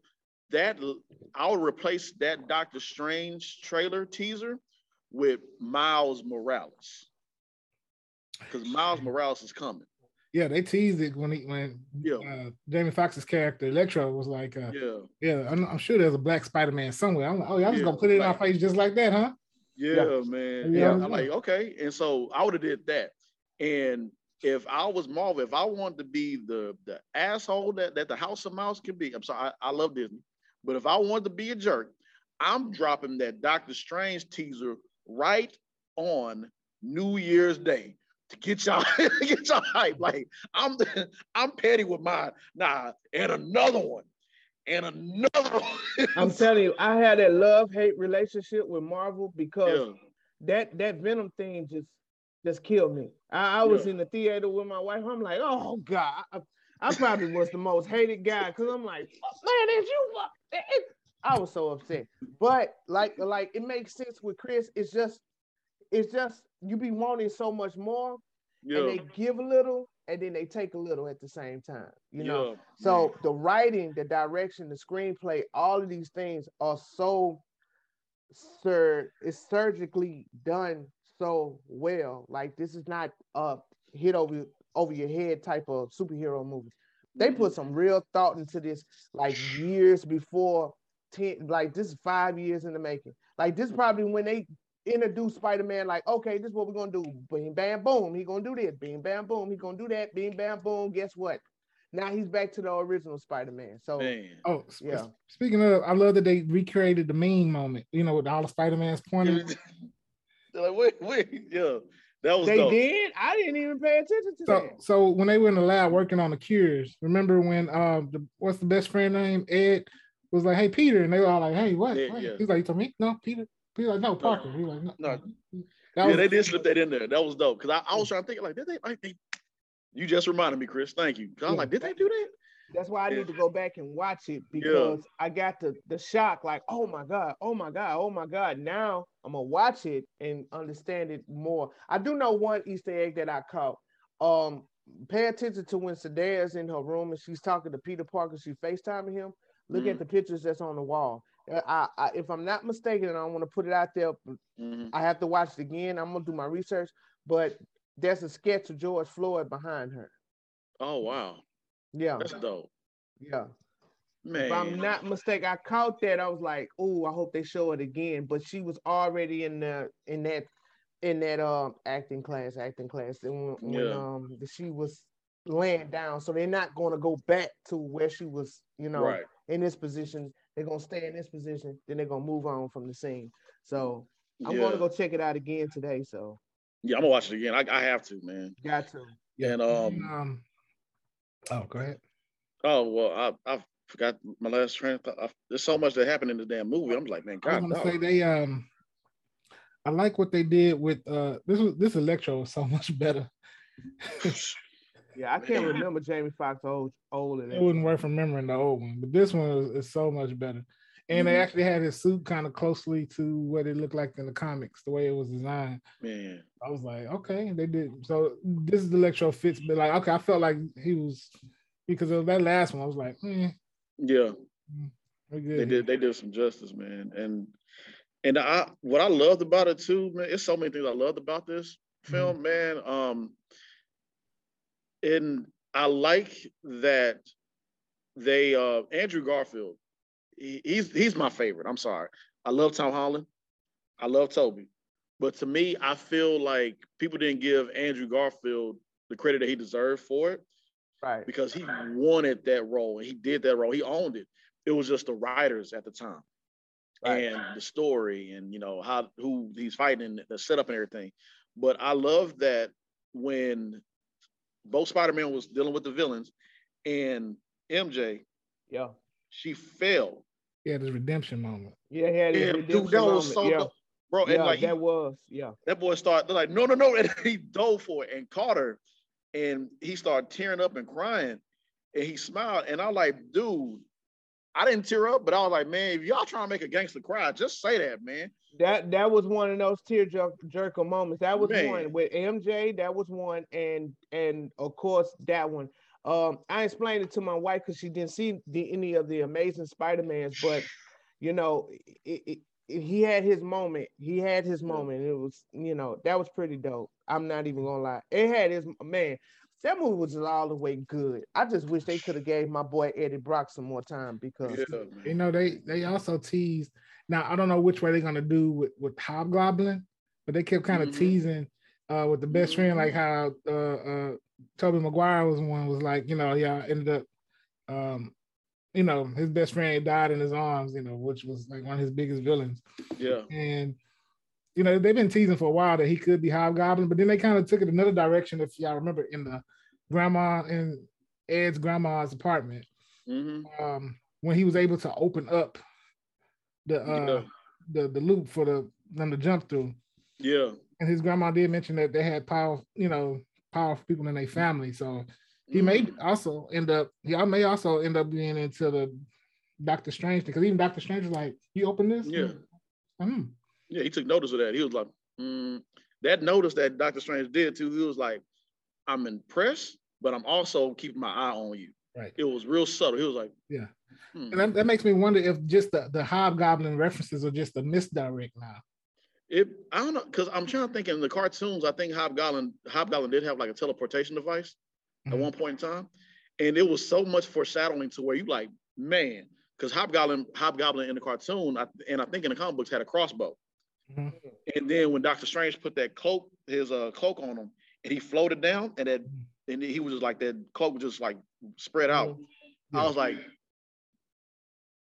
that I would replace that Doctor Strange trailer teaser with Miles Morales because Miles Morales is coming. Yeah, they teased it when he when yeah. uh, Jamie Foxx's character Electro was like, uh, yeah, yeah, I'm, I'm, sure there's a black Spider Man somewhere. I'm like, oh, y'all just gonna put it in our face just like that, huh? Yeah, yeah. man. Yeah, I'm like, okay, and so I would have did that. And if I was Marvel, if I wanted to be the the asshole that, that the House of Mouse can be, I'm sorry, I, I love Disney, but if I wanted to be a jerk, I'm dropping that Doctor Strange teaser right on New Year's Day to get y'all get y'all hype. Like I'm I'm petty with mine. Nah, and another one. And another one. I'm telling you, I had a love-hate relationship with Marvel because yeah. that that Venom thing just just killed me. I, I was yeah. in the theater with my wife. I'm like, oh God. I, probably was the most hated guy because I'm like, man, is you it, I was so upset. But like like it makes sense with Chris. It's just it's just you be wanting so much more, yeah. and they give a little, and then they take a little at the same time. You know. Yeah. So the writing, the direction, the screenplay, all of these things are so sir, it's surgically done so well. Like this is not a hit over over your head type of superhero movie. They put mm-hmm. some real thought into this, like years before 10, like this is five years in the making. Like this probably when they introduce Spider-Man, like, okay, this is what we're gonna do. Bing bam boom, he gonna do this, bing bam boom, he gonna do that, bing bam boom. Guess what? Now he's back to the original Spider-Man. So Man. oh yeah. Speaking of, I love that they recreated the meme moment, you know, with all the Spider-Man's pointing. like, wait, wait, yeah. That was they dope. did. I didn't even pay attention to so, that. So when they were in the lab working on the cures, remember when um the what's the best friend name Ed was like, "Hey Peter," and they were all like, "Hey, what?" Yeah, yeah. He's like, "You told me no, Peter." He's like, "No, Parker." No, He's like, "No." no. yeah, was, they did slip that in there. That was dope because I, I, was trying to think like, did they like they? You just reminded me, Chris. Thank you. I was like, did they do that? That's why I yeah. need to go back and watch it because yeah. I got the the shock, like, oh my god, oh my god, oh my god. Now I'm gonna watch it and understand it more. I do know one Easter egg that I caught. Um, pay attention to when Zendaya's in her room and she's talking to Peter Parker. She's FaceTiming him. Look mm-hmm. at the pictures that's on the wall. Uh, I, I, if I'm not mistaken, and I want to put it out there, mm-hmm. I have to watch it again. I'm gonna do my research, but there's a sketch of George Floyd behind her. Oh wow! Yeah, that's dope. Yeah, Man. If I'm not mistaken, I caught that. I was like, "Oh, I hope they show it again." But she was already in the in that in that um acting class, acting class, and when, yeah. when um she was laying down, so they're not going to go back to where she was, you know, right. in this position. They're gonna stay in this position, then they're gonna move on from the scene. So I'm yeah. going to go check it out again today. So yeah, I'm gonna watch it again. I, I have to, man. Got to. Yeah. And um, um, oh, go ahead. Oh well, I, I've forgot my last train. There's so much that happened in the damn movie. I'm like, man, God. I want to say they um, I like what they did with uh this was this Electro was so much better. yeah, I can't remember Jamie Foxx old old. It wouldn't work remembering the old one, but this one is, is so much better. And mm-hmm. they actually had his suit kind of closely to what it looked like in the comics, the way it was designed. Man, I was like, okay, they did. So this is the Electro fits, but like, okay, I felt like he was because of that last one. I was like, eh, yeah, mm, they did. They did some justice, man. And and I what I loved about it too, man. It's so many things I loved about this film, mm-hmm. man. Um, and I like that they uh Andrew Garfield. He, he's he's my favorite. I'm sorry. I love Tom Holland. I love Tobey. But to me, I feel like people didn't give Andrew Garfield the credit that he deserved for it right? Because he wanted that role and he did that role. He owned it. It was just the writers at the time, right. and the story, and you know how who he's fighting, the setup and everything. But I love that when both Spider-Man was dealing with the villains, and MJ, Yeah. she fell. Yeah, this redemption moment. Yeah, he had his Yeah, redemption dude, that was so yeah. dope. bro. yeah, and like he- that was yeah. that boy started like, no, no, no, and he dove for it and caught her, and he started tearing up and crying, and he smiled, and I was like, dude, I didn't tear up, but I was like, man, if y'all trying to make a gangster cry, just say that, man. That that was one of those tear jerk jerker moments. That was Man. one with MJ. That was one, and and of course that one. Um, I explained it to my wife because she didn't see the, any of the Amazing Spider-Mans, but you know, it, it, it- he had his moment. He had his moment. It was, you know, that was pretty dope. I'm not even gonna lie. It had his man. That movie was all the way good. I just wish they could have gave my boy Eddie Brock some more time because Yeah, You know, they they also teased. Now I don't know which way they're gonna do with with Hobgoblin, but they kept kind of Mhm. teasing uh with the best friend, like how uh uh Tobey Maguire was one was like, you know, yeah, ended up um you know, his best friend died in his arms, you know, which was like one of his biggest villains. yeah, And you know, they've been teasing for a while that he could be Hobgoblin, but then they kind of took it another direction. If y'all remember, in the grandma in Ed's grandma's apartment, hmm um, when he was able to open up the uh, yeah, the the loop for the them to jump through, yeah. and his grandma did mention that they had power, you know, powerful people in their family. So he may Mhm. also end up, he may also end up being into the Doctor Strange because even Doctor Strange was like, "You open this?" Yeah. Hmm. Yeah, he took notice of that. He was like, mm. that notice that Doctor Strange did too. He was like, I'm impressed, but I'm also keeping my eye on you. Right. It was real subtle. He was like, Yeah. hmm. And that, that makes me wonder if just the, the hobgoblin references are just a misdirect now. It, I don't know, because I'm trying to think in the cartoons, I think Hobgoblin, Hobgoblin did have like a teleportation device at Mhm. one point in time. And it was so much foreshadowing to where you like, man, because Hobgoblin, Hobgoblin in the cartoon, I, and I think in the comic books had a crossbow. Mhm. And then when Doctor Strange put that cloak, his uh cloak on him, and he floated down, and that and he was just like that cloak was just like spread out. I Yeah. was like,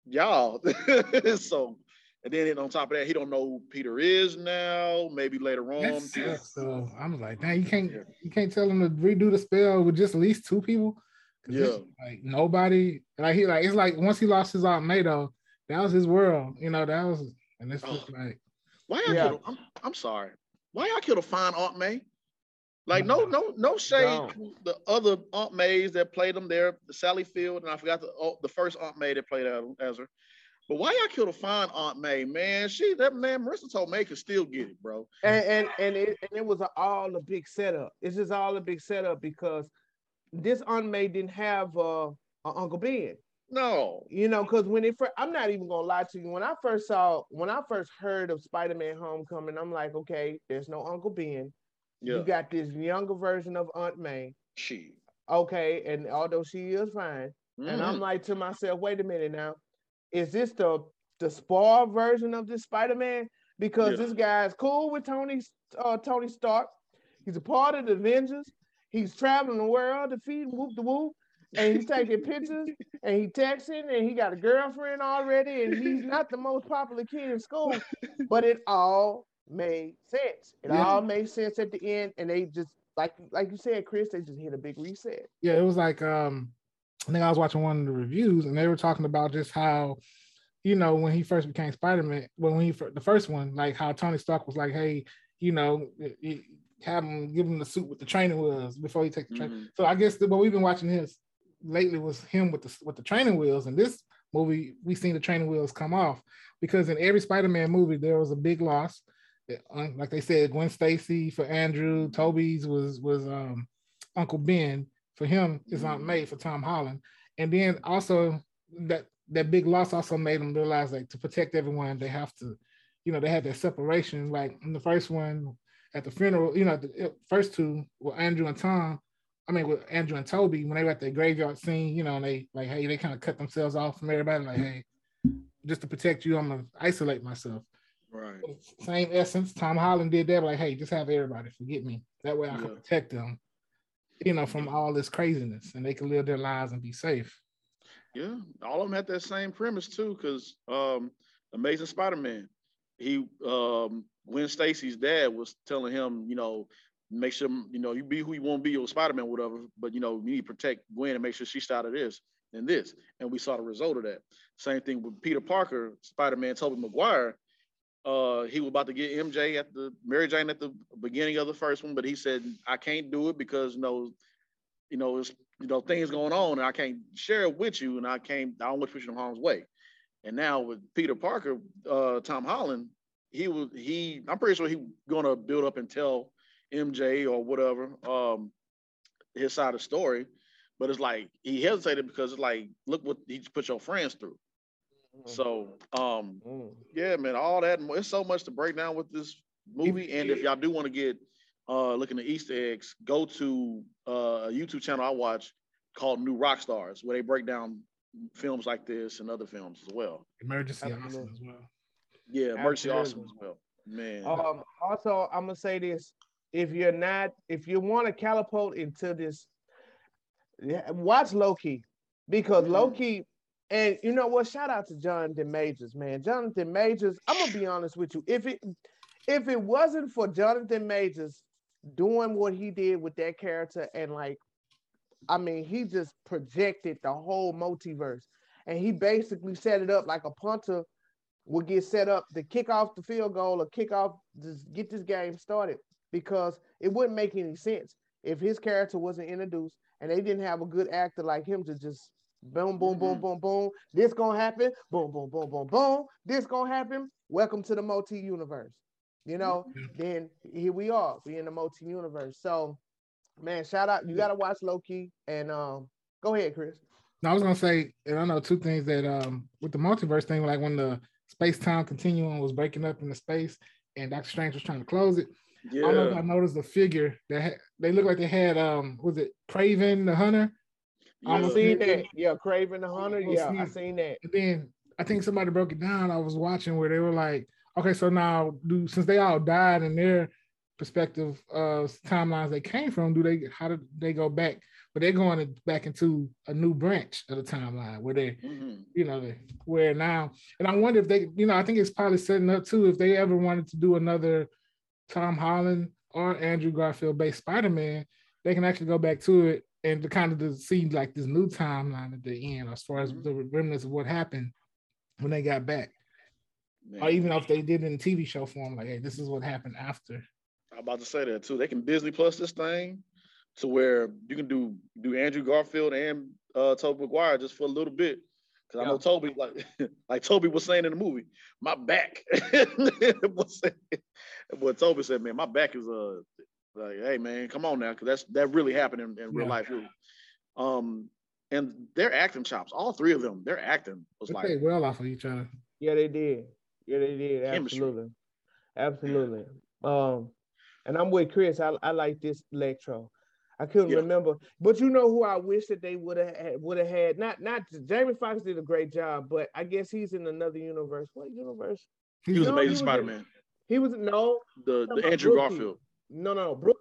y'all. so and then on top of that, he don't know who Peter is now. Maybe later on. That sucks. So I'm like, dang, you can't Yeah. you can't tell him to redo the spell with just at least two people. it's like nobody like he like it's like once he lost his aunt May though, that was his world. You know, that was and it's just Oh. like Why y'all Yeah. killed I'm, I'm sorry. Why y'all killed a fine Aunt May? Like no, mm-hmm. no, no shade No. the other Aunt Mays that played them there, Sally Field, and I forgot the oh, the first Aunt May that played as- as her. But why y'all killed a fine Aunt May, man? She that man Marisa Tomei could still get it, bro. and and and it, and it was a, all a big setup. It's just all a big setup because this Aunt May didn't have uh, a Uncle Ben. No. You know, because when it first, I'm not even gonna lie to you. When I first saw, when I first heard of Spider-Man Homecoming, I'm like, okay, there's no Uncle Ben. Yeah. You got this younger version of Aunt May. she. Okay, and although she is fine, and I'm Mhm. like to myself, wait a minute now, is this the the spoiled version of this Spider-Man? Because Yeah. this guy's cool with Tony uh, Tony Stark. He's a part of the Avengers. He's traveling the world to feed whoop the whoop, and he's taking pictures and he texting and he got a girlfriend already, and he's not the most popular kid in school. But it all made sense. It Yeah. all made sense at the end, and they just like like you said, Chris, they just hit a big reset. yeah, it was like um I think I was watching one of the reviews and they were talking about just how you know when he first became Spider-Man, when he the first one, like how Tony Stark was like, hey, you know, have him give him the suit with the training wheels before he takes the train. Mhm. So I guess the, what we've been watching his lately was him with the with the training wheels. And this movie, we seen the training wheels come off because in every Spider-Man movie there was a big loss. Uh, Like they said, Gwen Stacy for Andrew, Tobey's was was um, Uncle Ben for him is not mm-hmm. made for Tom Holland, and then also that that big loss also made them realize like to protect everyone they have to, you know, they had that separation. Like in the first one at the funeral, you know, the first two were Andrew and Tom. I mean, with Andrew and Tobey, when they were at the graveyard scene, you know, and they like, hey, they kind of cut themselves off from everybody, like, hey, just to protect you, I'm gonna isolate myself. Right. Same essence. Tom Holland did that, like, hey, just have everybody forget me. That way I can protect them, you know, from all this craziness and they can live their lives and be safe. Yeah, all of them had that same premise too, because um, Amazing Spider-Man, he um, Gwen Stacy's dad was telling him, you know, make sure you know you be who you want to be or Spider-Man, whatever. But you know, you need to protect Gwen and make sure she's out of this and this. And we saw the result of that. Same thing with Peter Parker, Spider-Man, Tobey Maguire. Uh, he was about to get MJ at the Mary Jane at the beginning of the first one, but he said, I can't do it because you know, you know, it's you know, things going on and I can't share it with you and I can't, I don't want to put you in harm's way. And now with Peter Parker, uh, Tom Holland, he was he, I'm pretty sure he gonna build up and tell MJ or whatever, um, his side of the story. But it's like he hesitated because it's like, look what he put your friends through. Mm-hmm. So um mm. yeah, man, all that it's so much to break down with this movie. And if y'all do want to get uh looking at Easter eggs, go to uh, a YouTube channel I watch called New Rockstars, where they break down films like this and other films as well. Emergency Awesome as well. Yeah, Emergency Awesome as well. Man. Um, also, I'm gonna say this: if you're not, if you want to catapult into this, watch Loki, because mm-hmm. Loki, and you know what? Shout out to Jonathan Majors, man. Jonathan Majors. I'm gonna be honest with you. If it if it wasn't for Jonathan Majors doing what he did with that character and like I mean, he just projected the whole multiverse. And he basically set it up like a punter would get set up to kick off the field goal or kick off, just get this game started because it wouldn't make any sense if his character wasn't introduced and they didn't have a good actor like him to just boom, boom, boom, mm-hmm. boom, boom. This gonna happen. Boom, boom, boom, boom, boom. This gonna happen. Welcome to the multi universe you know, then here we are. We in the multi universe. So, man, shout out. You got to watch Loki. And um, go ahead, Chris. No, I was gonna say, and I know two things that um with the multiverse thing, like when the space time continuum was breaking up in the space, and Doctor Strange was trying to close it. Yeah. I don't know if I noticed the figure that ha- they looked like they had um was it Kraven the Hunter? Yeah. I seen that. Yeah, Kraven the Hunter. Yeah, I seen that. And then I think somebody broke it down. I was watching where they were like, okay, so now do since they all died in their perspective uh timelines they came from, do they how do they go back? But they're going back into a new branch of the timeline where they, mm-hmm. you know, they, where now, and I wonder if they, you know, I think it's probably setting up too if they ever wanted to do another Tom Holland or Andrew Garfield based Spider-Man, they can actually go back to it and to kind of to see like this new timeline at the end as far as mm-hmm. the remnants of what happened when they got back. Man. Or even if they did in TV show form, like, hey, this is what happened after. I'm about to say that too. They can Disney Plus this thing to where you can do do Andrew Garfield and uh Tobey Maguire just for a little bit. Cause. I know Tobey, like like Tobey was saying in the movie, my back. what Tobey said, man, my back is uh like, hey man, come on now, because that's that really happened in, in real yeah. life. Um, and their acting chops, all three of them, their acting was they like well off of each other. Yeah, they did. Yeah, they did. Absolutely. Absolutely. Um, and I'm with Chris. I, I like this electro. I couldn't yeah. remember, but you know who I wish that they would have would have had. Not not Jamie Foxx did a great job, but I guess he's in another universe. What universe? He was no, Amazing Spider Man. He was no the the Andrew Garfield. No, no, Brooke.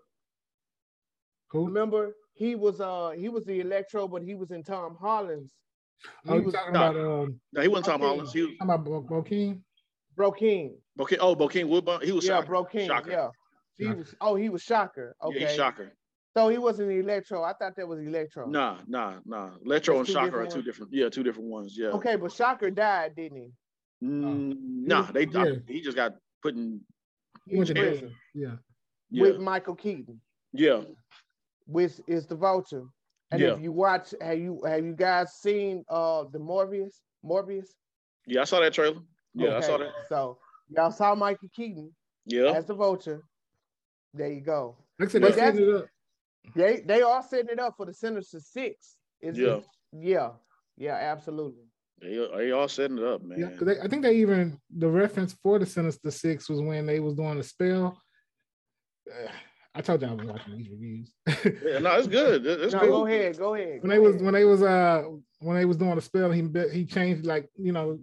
Who? Remember he was uh he was the Electro, but he was in Tom Holland's. He oh, was talking no, about um. No, he wasn't Tom Holland. He was talking about Bo- Bokeem. Bokeem. Bokeem. Oh, Bokeem Woodbine. He was yeah, Bokeem. Shocker. Yeah. He was. Oh, he was Shocker. Okay. Yeah, Shocker. So he wasn't Electro. I thought that was Electro. Nah, nah, nah. Electro and Shocker are two ones. different. Yeah, two different ones. Yeah. Okay, but Shocker died, didn't he? Mm, nah, they. Yeah. I, he just got put in. He went to prison. Yeah. With Michael Keaton. Yeah. Which is the Vulture. And yeah. if you watch, have you have you guys seen uh the Morbius? Morbius? Yeah, I saw that trailer. Yeah, okay. I saw that. So y'all saw Michael Keaton. Yeah. As the vulture. There you go. Like I said, it up. They they are setting it up for the Sinister Six. Is yeah. It? Yeah. Yeah, absolutely. They, they all setting it up, man. Yeah, because I think they even the reference for the Sinister Six was when they was doing the spell. I told you I was watching these reviews. yeah, no, it's good. It's no, cool. go ahead, go ahead. When they was when they was uh when they was doing the spell, he he changed like you know,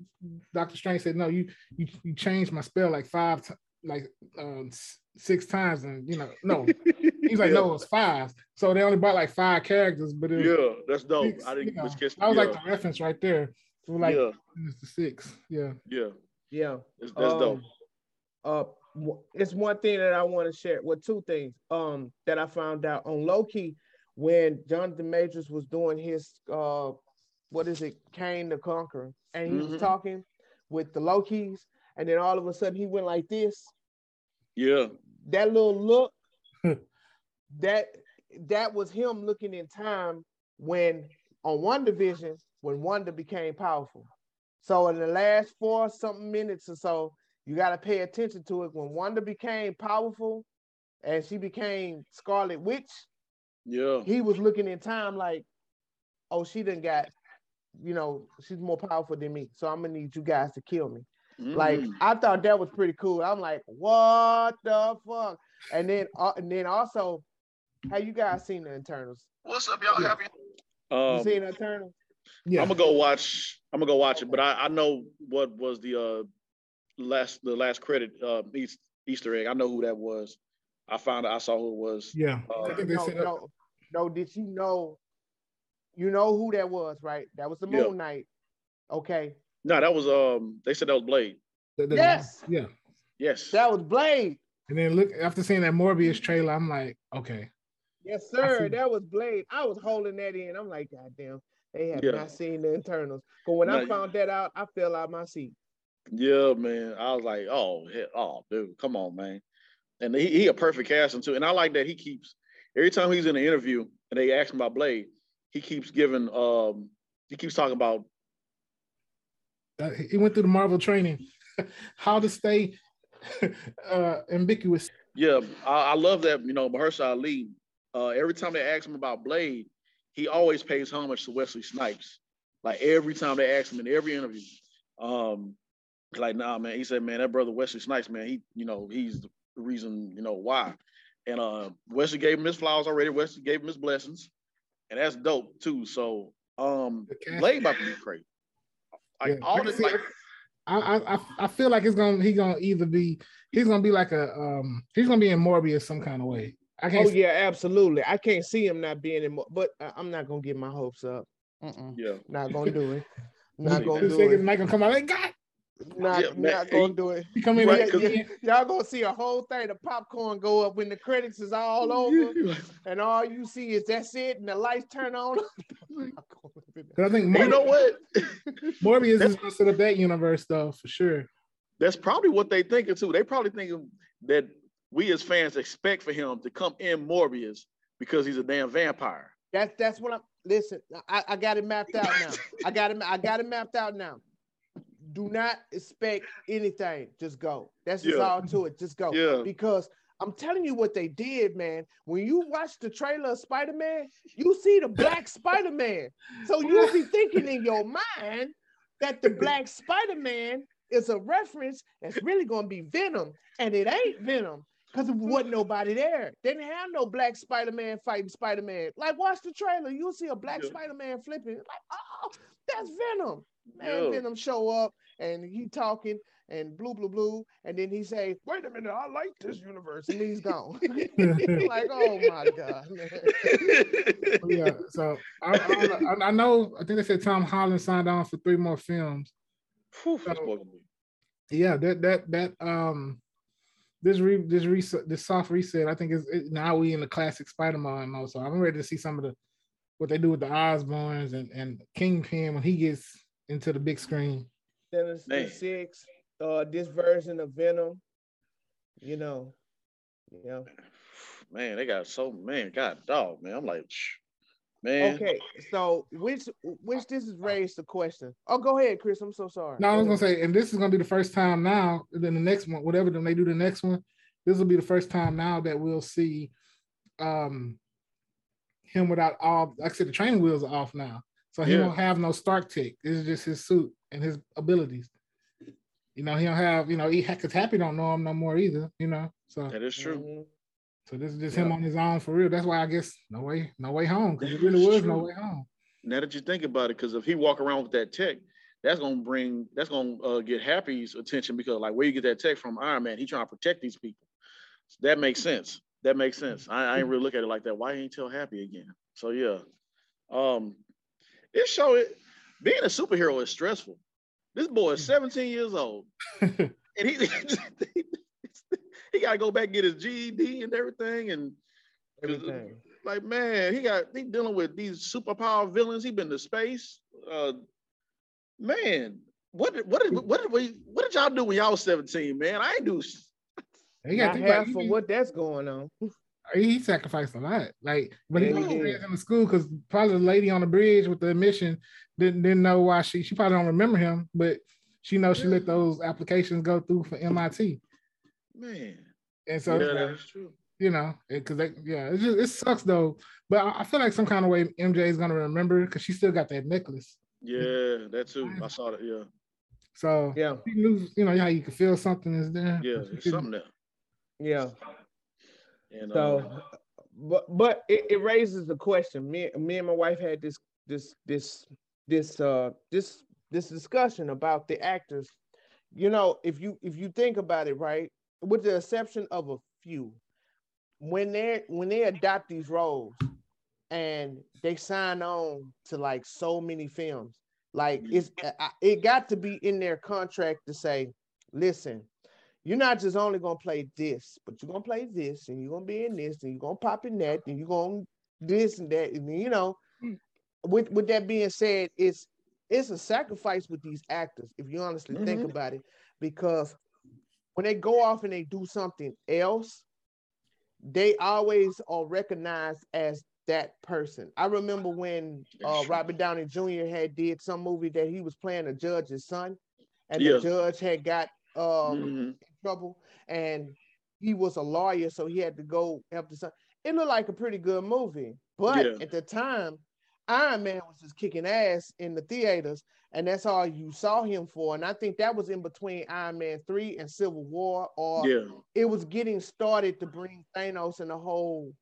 Doctor Strange said, no, you you you changed my spell like five t- like um six times, and you know, no, he's like, yeah. no, it's five. So they only bought like five characters, but it yeah, that's dope. Six, I didn't you know, catch. I was yeah. like the reference right there. So like, yeah. it's the six. Yeah, yeah, yeah. That's, that's um, dope. Uh, it's one thing that I want to share. Well, two things um that I found out on Loki when Jonathan Majors was doing his uh what is it, Kang the Conqueror, and he mm-hmm. was talking with the Lokis, and then all of a sudden he went like this. Yeah. That little look, that that was him looking in time when on one division when Wanda became powerful. So in the last four something minutes or so, you got to pay attention to it. When Wanda became powerful and she became Scarlet Witch, yeah, he was looking in time like, oh, she didn't got, you know, she's more powerful than me. So I'm gonna need you guys to kill me. Mm-hmm. Like I thought that was pretty cool. I'm like, what the fuck? And then, uh, and then also, have you guys seen the Eternals? What's up, y'all? Yeah. Have you? Um, you seen the Eternals? Yeah. I'm gonna go watch. I'm gonna go watch it, but I, I know what was the uh last the last credit uh Easter egg. I know who that was. I found out. I saw who it was. Yeah. Uh, no, no, no. Did you know? You know who that was, right? That was the Moon yeah. Knight. Okay. No, that was um. They said that was Blade. The, the, yes. Yeah. Yes. That was Blade. And then look after seeing that Morbius trailer, I'm like, okay. Yes, sir. That was Blade. I was holding that in. I'm like, God damn. They have yeah. not seen the Eternals. But when I found that out, I fell out my seat. Yeah, man. I was like, oh, oh, dude, come on, man. And he, he a perfect casting too. And I like that he keeps every time he's in an interview and they ask him about Blade, he keeps giving um he keeps talking about uh, he went through the Marvel training, how to stay uh ambiguous. Yeah, I, I love that, you know, Mahershala Ali. Uh, every time they ask him about Blade, he always pays homage to Wesley Snipes. Like every time they ask him in every interview, um, like nah, man. He said, man, that brother Wesley Snipes, man, he, you know, he's the reason, you know, why. And uh, Wesley gave him his flowers already. Wesley gave him his blessings, and that's dope too. So, um, Blade about to be crazy. Like yeah. all this, like. I, I I feel like it's gonna he's gonna either be he's gonna be like a um he's gonna be in Morbius some kind of way. I can't. Oh yeah, absolutely. I can't see him not being in, but I'm not gonna get my hopes up. Mm-mm. Yeah, not gonna do it. Not gonna do it. Not gonna come out. Like God. Not, yeah, not gonna do it. He come in right, y- y'all gonna see a whole thing of popcorn go up when the credits is all over, and all you see is that's it, and the lights turn on. I think you know what, Morbius is gonna set up that universe though for sure. That's probably what they thinking too. They probably thinking that we as fans expect for him to come in Morbius because he's a damn vampire. That's that's what I'm. Listen, I, I got it mapped out now. I got it. I got it mapped out now. Do not expect anything. Just go. That's just yeah. all to it. Just go. Yeah. Because I'm telling you what they did, man. When you watch the trailer of Spider Man, you see the Black Spider Man. So you'll be thinking in your mind that the Black Spider Man is a reference that's really going to be Venom, and it ain't Venom because there wasn't nobody there. They didn't have no black Spider-Man fighting Spider-Man. Like, watch the trailer. You'll see a black yeah. Spider-Man flipping. Like, oh, that's Venom. Man, yeah. Venom show up and he talking and blue, blue, blue. And then he say, wait a minute, I like this universe. And he's gone. like, oh my God, yeah, so I, I, I, know, I think they said Tom Holland signed on for three more films. so, yeah, that, that, that, um, this re this reset this soft reset, I think is it, now we in the classic Spider-Man mode. So I'm ready to see some of the what they do with the Osborns and and Kingpin when he gets into the big screen. Sinister Six, uh, this version of Venom, you know, you know. Man, they got so man, God dog, man. I'm like, Man. Okay, so which which this is raised the question. Oh, go ahead, Chris. I'm so sorry. No, I was gonna say, and this is gonna be the first time now. Then the next one, whatever then they do the next one, this will be the first time now that we'll see um him without all. Like I said, the training wheels are off now, so he yeah. won't have no Stark tech. This is just his suit and his abilities. You know, he don't have. You know, he because Happy don't know him no more either. You know, so that is true. Mm-hmm. So this is just yeah. him on his own for real. That's why I guess no way, no way home because it really was true. no way home. Now that you think about it, because if he walk around with that tech, that's gonna bring that's gonna uh, get Happy's attention because like where you get that tech from Iron Man, he trying to protect these people. So that makes sense. That makes sense. I, I ain't really look at it like that. Why ain't tell Happy again? So yeah, um, it show it being a superhero is stressful. This boy is 17 years old, and he he got to go back and get his GED and everything, and Everything. like man, he got he dealing with these superpower villains. He been to space. Uh, man, what did what did what did we what did y'all do when y'all was seventeen? Man, I ain't do. sh- He got Not to think about half it. of what that's going on. He, he sacrificed a lot. Like, but he Yeah, he was in the school because probably the lady on the bridge with the admission didn't didn't know why she she probably don't remember him, but she knows she let those applications go through for MIT. Man, And so yeah, like, that's true. you know, because they yeah, it just it sucks though. But I, I feel like some kind of way MJ is gonna remember because she still got that necklace. Yeah, that too. I saw that. Yeah, So Yeah, she knew, you know, how you can feel something is there. yeah, but she it's couldn't- something there. yeah. And So, uh, but but it, it raises the question. Me me and my wife had this this this this uh this this discussion about the actors. You know, if you if you think about it, right, with the exception of a few, when they when they adopt these roles and they sign on to like so many films, like it's I- I- it got to be in their contract to say, listen, you're not just only gonna play this, but you're gonna play this, and you're gonna be in this, and you're gonna pop in that, and you're gonna this and that, and you know. With with that being said, it's it's a sacrifice with these actors, if you honestly think Mhm. about it, because when they go off and they do something else, they always are recognized as that person. I remember when uh, Robert Downey Jr. had did some movie that he was playing a judge's son, and Yeah. the judge had got um, mhm. Trouble, and he was a lawyer, so he had to go help the son. It looked like a pretty good movie, but Yeah. at the time, Iron Man was just kicking ass in the theaters, and that's all you saw him for. And I think that was in between Iron Man three and Civil War, or yeah, it was getting started to bring Thanos and the whole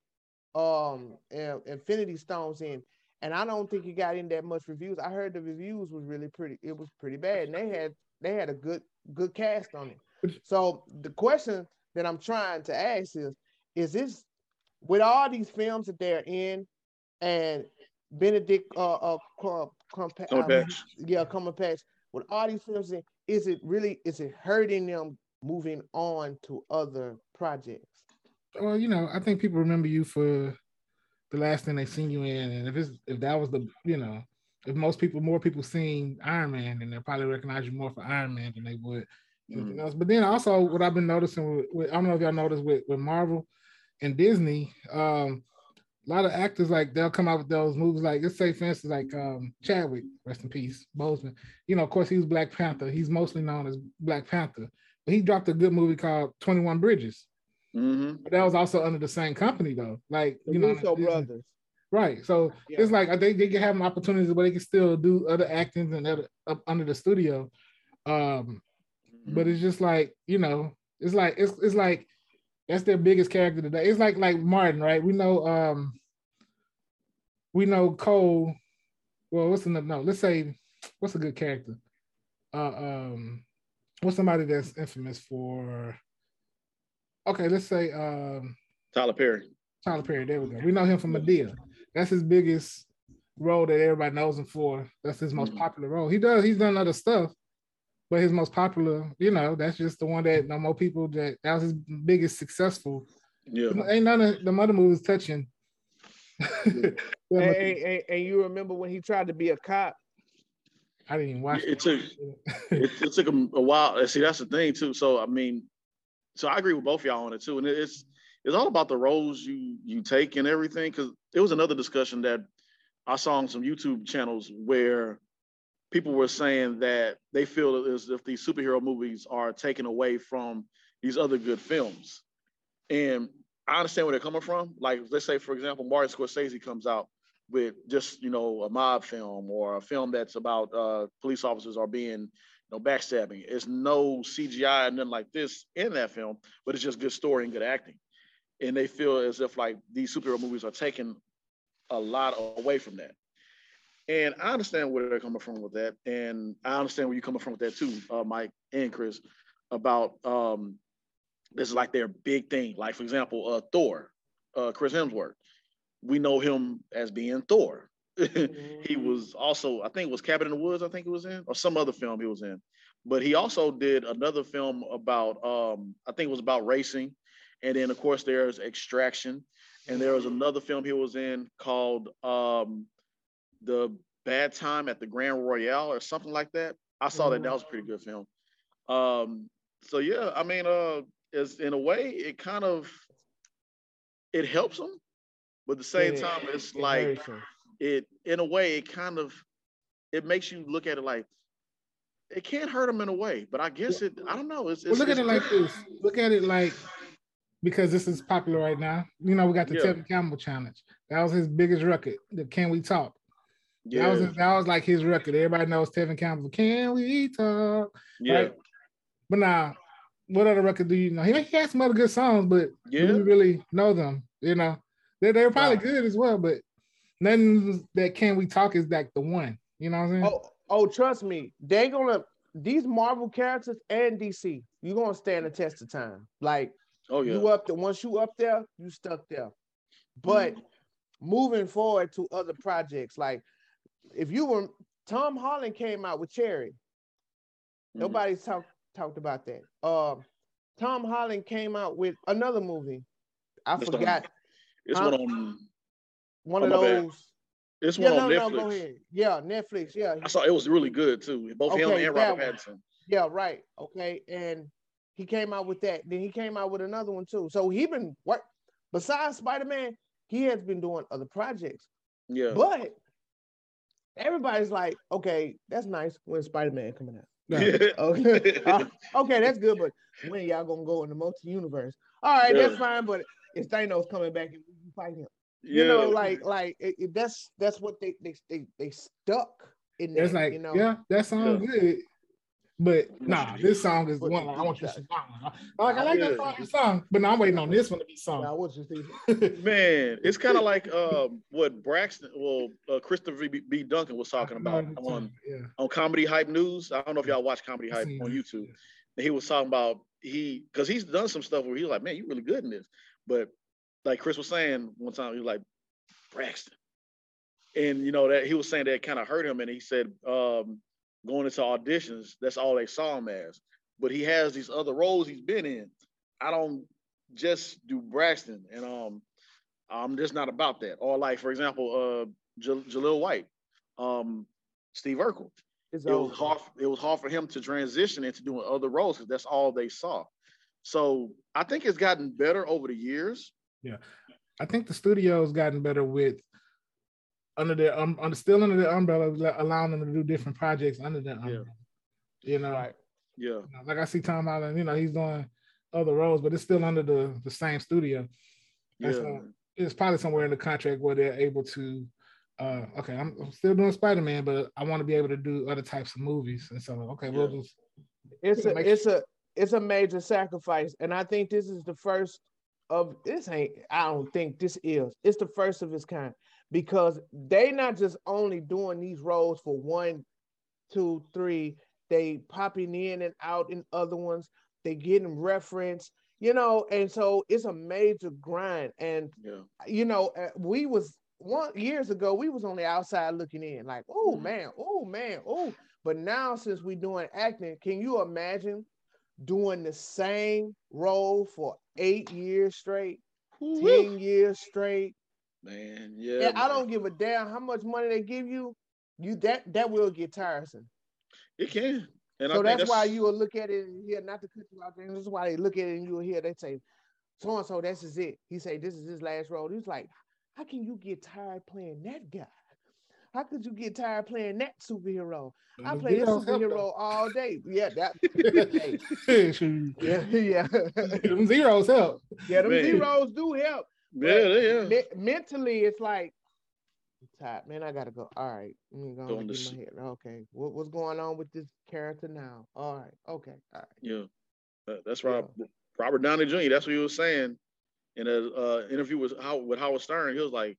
um uh, Infinity Stones in. And I don't think it got in that much reviews. I heard the reviews was really pretty. It was pretty bad, and they had they had a good good cast on it. So the question that I'm trying to ask is: Is this with all these films that they're in, and Benedict uh uh Cum- Cumpa- um, Cumberbatch. yeah Cumberbatch with all these films, in, is it really is it hurting them moving on to other projects? well, you know, I think people remember you for the last thing they seen you in, and if it's if that was the, you know, if most people, more people seen Iron Man, then they'll probably recognize you more for Iron Man than they would anything Mhm. else. But then also, what I've been noticing, with, with, I don't know if y'all noticed with with Marvel and Disney, um, a lot of actors like they'll come out with those movies, like let's say, for instance, like um, Chadwick, rest in peace, Boseman. You know, of course, he was Black Panther. He's mostly known as Black Panther, but he dropped a good movie called Twenty One Bridges. hmm But that was also under the same company though. Like The you know, Russo brothers. right? So Yeah. it's like they, they can have opportunities where they can still do other actings and other up under the studio. Um, but Mm-hmm. it's just like you know, it's like it's it's like that's their biggest character today. It's like like Martin, right? We know um we know Cole. Well, what's another no? Let's say what's a good character? Uh um what's somebody that's infamous for okay, let's say um Tyler Perry. Tyler Perry. There we go. We know him from Madea. That's his biggest role that everybody knows him for. That's his most Mhm. popular role. He does. He's done other stuff, but his most popular, you know, that's just the one that no more people that that was his biggest successful. Yeah, Ain't none of the other movies touching. And, and, and- and you remember when he tried to be a cop? I didn't even watch It took- it, it took him a while. And See, that's the thing too. So I mean, so I agree with both y'all on it too. And it's it's all about the roles you you take and everything. Because it was another discussion that I saw on some YouTube channels where people were saying that they feel as if these superhero movies are taken away from these other good films. And I understand where they're coming from. Like, let's say, for example, Martin Scorsese comes out with just, you know, a mob film or a film that's about uh, police officers are being, you know, backstabbing. It's no CGI and nothing like this in that film, but it's just good story and good acting. And they feel as if like these superhero movies are taking a lot away from that. And I understand where they're coming from with that. And I understand where you're coming from with that too, uh, Mike and Chris, about um, this is like their big thing. Like, for example, uh, Thor, uh, Chris Hemsworth. We know him as being Thor. he was also, I think it was Cabin in the Woods, I think he was in, or some other film he was in. But he also did another film about um, I think it was about racing, and then of course there's Extraction, and there was another film he was in called um, the Bad Time at the Grand Royale or something like that. I saw that. That was a pretty good film. Um, so yeah, I mean, uh, in a way it kind of it helps him, but at the same Yeah, time, it's it like it in a way it kind of it makes you look at it like it can't hurt him in a way, but I guess it. I don't know. It's, Well, it's look at it like this. Look at it like because this is popular right now. You know, we got the Yeah. Tevin Campbell challenge. That was his biggest record. The Can We Talk? Yeah, That was his, that was like his record. Everybody knows Tevin Campbell. Can we talk? yeah, right? But now, what other record do you know? He, he had some other good songs, but yeah. do we really know them? You know, they they're probably Right. good as well, but nothing that Can We Talk is like the one. You know what I'm saying? Oh, oh, trust me, they gonna these Marvel characters and DC, you gonna stand the test of time. Like Oh yeah, you up there, once you up there, you stuck there. But mm-hmm. moving forward to other projects, like if you were Tom Holland came out with Cherry, Mhm. nobody's talked talked about that. Um, Tom Holland came out with another movie. I That's the- forgot It's huh? one on. one oh, of my bad. those. It's Yeah, one no, on no, Netflix. go ahead. Yeah, Netflix. Yeah, I saw it was really good too. Both him and that Robert one. Pattinson. Yeah, right. Okay. And he came out with that. Then he came out with another one too. So he been what besides Spider-Man, he has been doing other projects. Yeah, But everybody's like, okay, that's nice when Spider-Man coming out. yeah. Okay. Uh, okay, that's good, but when y'all gonna go in the multi-universe? All right, that's fine, but if Thanos coming back and we fight him. yeah. You know, like like it, it- that's that's what they they they, they stuck in there. It's like, you know. yeah, that song good. But nah, this song is the one like, I want you to sing. Like I like that Yeah. song, song, but now I'm waiting on this one to be sung. Now, what you think? Man, it's kind of like um, what Braxton, well, uh, Christopher B. B. Duncan was talking about on yeah. on Comedy Hype News. I don't know if y'all watch Comedy Hype on it. YouTube. And he was talking about he because he's done some stuff where he's like, man, you're really good in this. But like Chris was saying one time, he was like, Braxton. And you know that he was saying that kind of hurt him. And he said, um, going into auditions, that's all they saw him as. But he has these other roles he's been in. I don't just do Braxton. And um, I'm just not about that. Or like, for example, uh Jal- Jaleel White, um, Steve Urkel It's it was hard. It was hard for him to transition into doing other roles because that's all they saw. So I think it's gotten better over the years. Yeah, I think the studio's gotten better with under their um under still under their umbrella, allowing them to do different projects under their umbrella. You know, Right. Yeah, You know, like I see Tom Holland, you know, he's doing other roles, but it's still under the the same studio. yeah, That's, uh, It's probably somewhere in the contract where they're able to. Uh, okay, I'm, I'm still doing Spider Man, but I want to be able to do other types of movies, and so okay, we'll just It's a Make it's a it's a major sacrifice, and I think this is the first of this ain't. I don't think this is. It's the first of its kind because they not just only doing these roles for one, two, three. They popping in and out in other ones. They getting reference, you know, and so it's a major grind. And yeah, you know, uh, we was one years ago, we was on the outside looking in, like, oh Mhm. man, oh man, oh. But now since we doing acting, can you imagine doing the same role for eight years straight, Woo-wee. 10 years straight? Man. Yeah, and I don't give a damn how much money they give you, you that that will get tiresome. It can, and I so think that's, why you will look at it and hear, not to cut you out there. This is why they look at it and you will hear they say, so and so, this is it. He say, this is his last role. He's like, how can you get tired playing that guy? How could you get tired playing that superhero? I mm-hmm. play this zeros help, superhero all day. Yeah, that. though. yeah, yeah, Them zeros help. yeah. Them Man. zeros do help. Yeah, yeah. Me- mentally, it's like, I'm tired, man. I gotta go. All right, let me go and get my head. Okay, what, what's going on with this character now? All right, okay, all right. Yeah, That- that's right. Robert Downey Jr. That's what he was saying in a uh, interview with How with Howard Stern. He was like,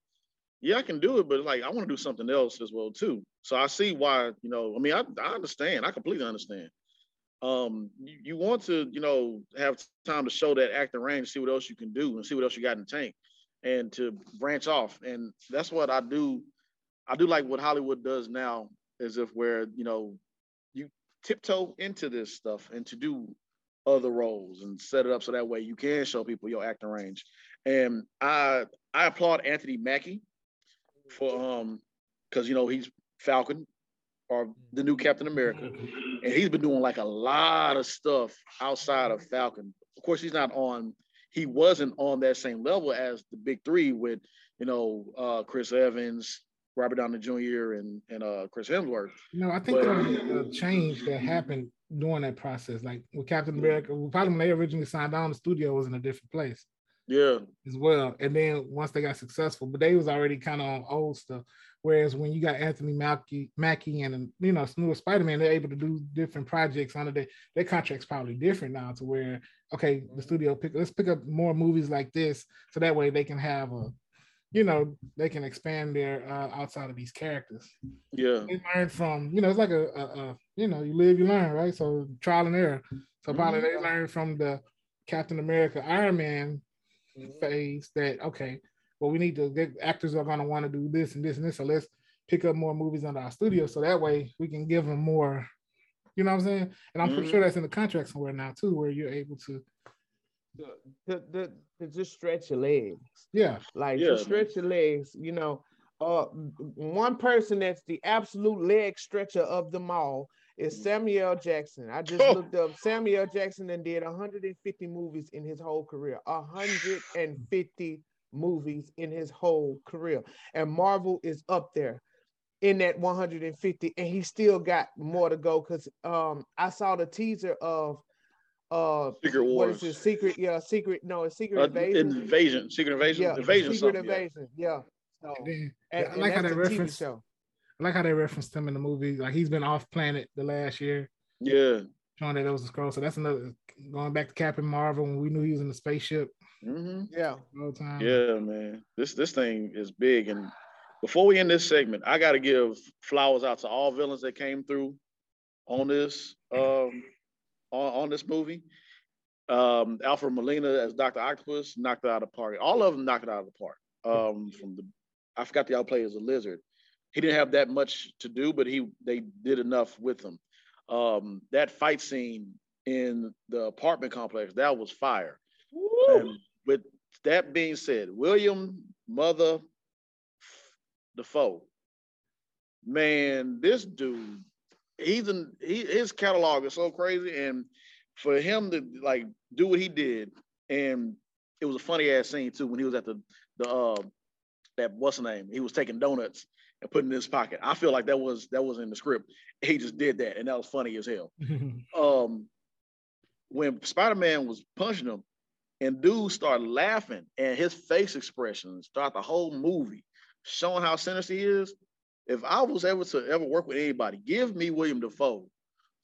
"Yeah, I can do it, but like I want to do something else as well too." So I see why. You know, I mean, I, I understand. I completely understand. Um, you, you want to, you know, have time to show that acting range, see what else you can do, and see what else you got in the tank, and to branch off. And that's what I do. I do like what Hollywood does now, as if where you know, you tiptoe into this stuff and to do other roles and set it up so that way you can show people your acting range. And I I applaud Anthony Mackie for um because you know he's Falcon or the new Captain America, and he's been doing like a lot of stuff outside of Falcon. Of course, he's not on. He wasn't on that same level as the big three with you know uh, Chris Evans, Robert Downey Jr. and and uh, Chris Hemsworth. No, I think but, there was a change that happened during that process. Like with Captain America, probably when they originally signed on, the studio was in a different place. Yeah. As well. And then once they got successful, but they was already kind of on old stuff. Whereas when you got Anthony Mackie, Mackie and you know newer Spider-Man, they're able to do different projects under their their contract's probably different now to where okay, the studio pick let's pick up more movies like this so that way they can have a you know they can expand their uh, outside of these characters. Yeah, they learn from you know it's like a, a, a, you know you live you learn right. So trial and error. So probably mm-hmm. they learn from the Captain America Iron Man mm-hmm. phase that okay, well we need to get actors are going to want to do this and this and this. So let's pick up more movies under our studio so that way we can give them more. You know what I'm saying? And I'm mm-hmm. pretty sure that's in the contract somewhere now too, where you're able to the, the, the just stretch your legs. Yeah. Like yeah, stretch your legs, you know. Uh one person that's the absolute leg stretcher of them all is Samuel Jackson. I just oh. looked up Samuel Jackson and did 150 movies in his whole career. 150 movies in his whole career. And Marvel is up there in that 150 and he still got more to go because um I saw the teaser of uh secret wars. What is it? Secret, yeah, secret. No, it's secret uh, invasion. Invasion, secret invasion, yeah, invasion. Secret invasion, yeah. yeah. So, and and, I like how they reference. Show. I like how they referenced him in the movie. Like he's been off planet the last year. Yeah. Showing that it was a scroll. So that's another going back to Captain Marvel when we knew he was in the spaceship. Mm-hmm. Yeah. Yeah, man. This this thing is big. And before we end this segment, I got to give flowers out to all villains that came through on this. Um, on, on this movie. Um, Alfred Molina as Doctor Octopus knocked it out of the park. All of them knocked it out of the park. Um, from the, I forgot the outplay as a lizard. He didn't have that much to do, but he they did enough with him. Um, that fight scene in the apartment complex that was fire. And with that being said, William Mother Dafoe, man, this dude he's in he, his catalog is so crazy, and for him to like do what he did, and it was a funny ass scene too when he was at the the uh, that what's the name? He was taking donuts and putting in his pocket. I feel like that was that was in the script. He just did that, and that was funny as hell. um, when Spider Man was punching him, and dude started laughing, and his face expressions throughout the whole movie, showing how sinister he is if I was able to ever work with anybody, give me William Dafoe,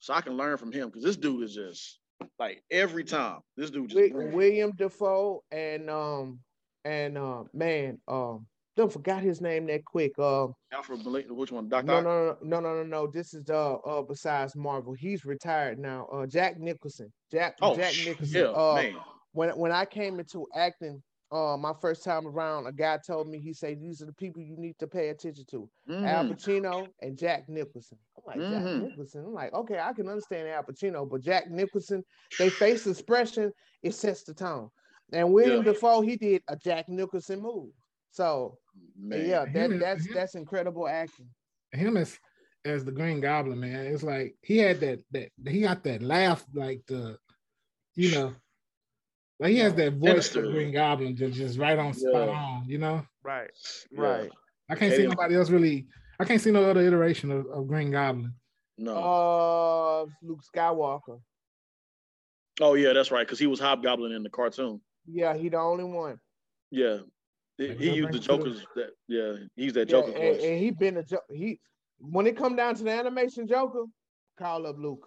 so I can learn from him because this dude is just like every time this dude just William Dafoe and um and uh man um don't forgot his name that quick. Uh, Alfred Molina, which one? Doctor? No, no, no, no, no, no, no. This is uh, uh besides Marvel. He's retired now. Uh, Jack Nicholson. Jack. Oh, Jack Nicholson. Yeah, uh, man. When when I came into acting, uh, my first time around, a guy told me, he said, these are the people you need to pay attention to. Mm. Al Pacino and Jack Nicholson. I'm like, mm-hmm. Jack Nicholson. I'm like, okay, I can understand Al Pacino, but Jack Nicholson, they face expression, it sets the tone. And William yeah. Dafoe, he did a Jack Nicholson move. So man. yeah, that, that's that's incredible acting. Him as as the Green Goblin, man, it's like he had that that he got that laugh, like the, you know, like he has that voice for Green Goblin, just, just right on spot yeah. on, you know? Right, right. I can't see nobody else really. I can't see no other iteration of, of Green Goblin. No. Uh, Luke Skywalker. Oh yeah, that's right. Because he was Hobgoblin in the cartoon. Yeah, he the only one. Yeah, he, he used the Joker's. That yeah, he's that Joker yeah, and, and, he been a he. When it come down to the animation Joker, call up Luke.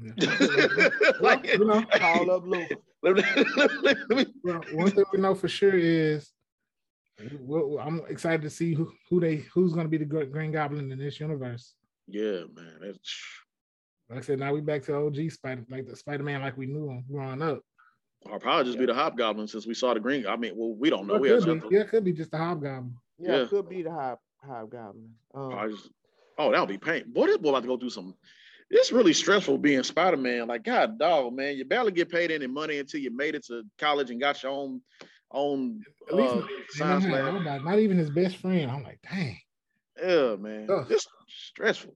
Yeah. like, you know, call up Luke. well, one thing we know for sure is well, I'm excited to see who, who they who's going to be the Green Goblin in this universe. Yeah, man. That's... Like I said, now we back to OG Spider, like the Spider Man, like we knew him growing up. Or probably just yeah. be the Hobgoblin since we saw the Green. I mean, well, we don't know. we could be. Yeah, it could be just the Hobgoblin. Yeah, yeah. it could be the Hob Hobgoblin. Um, just, oh, that would be pain. Boy, this boy about to go through some it's really stressful being Spider-Man. Like, God dog, man, you barely get paid any money until you made it to college and got your own own At least uh, not, science not, lab. not- not even his best friend. I'm like, dang. Yeah, man. Ugh. It's stressful.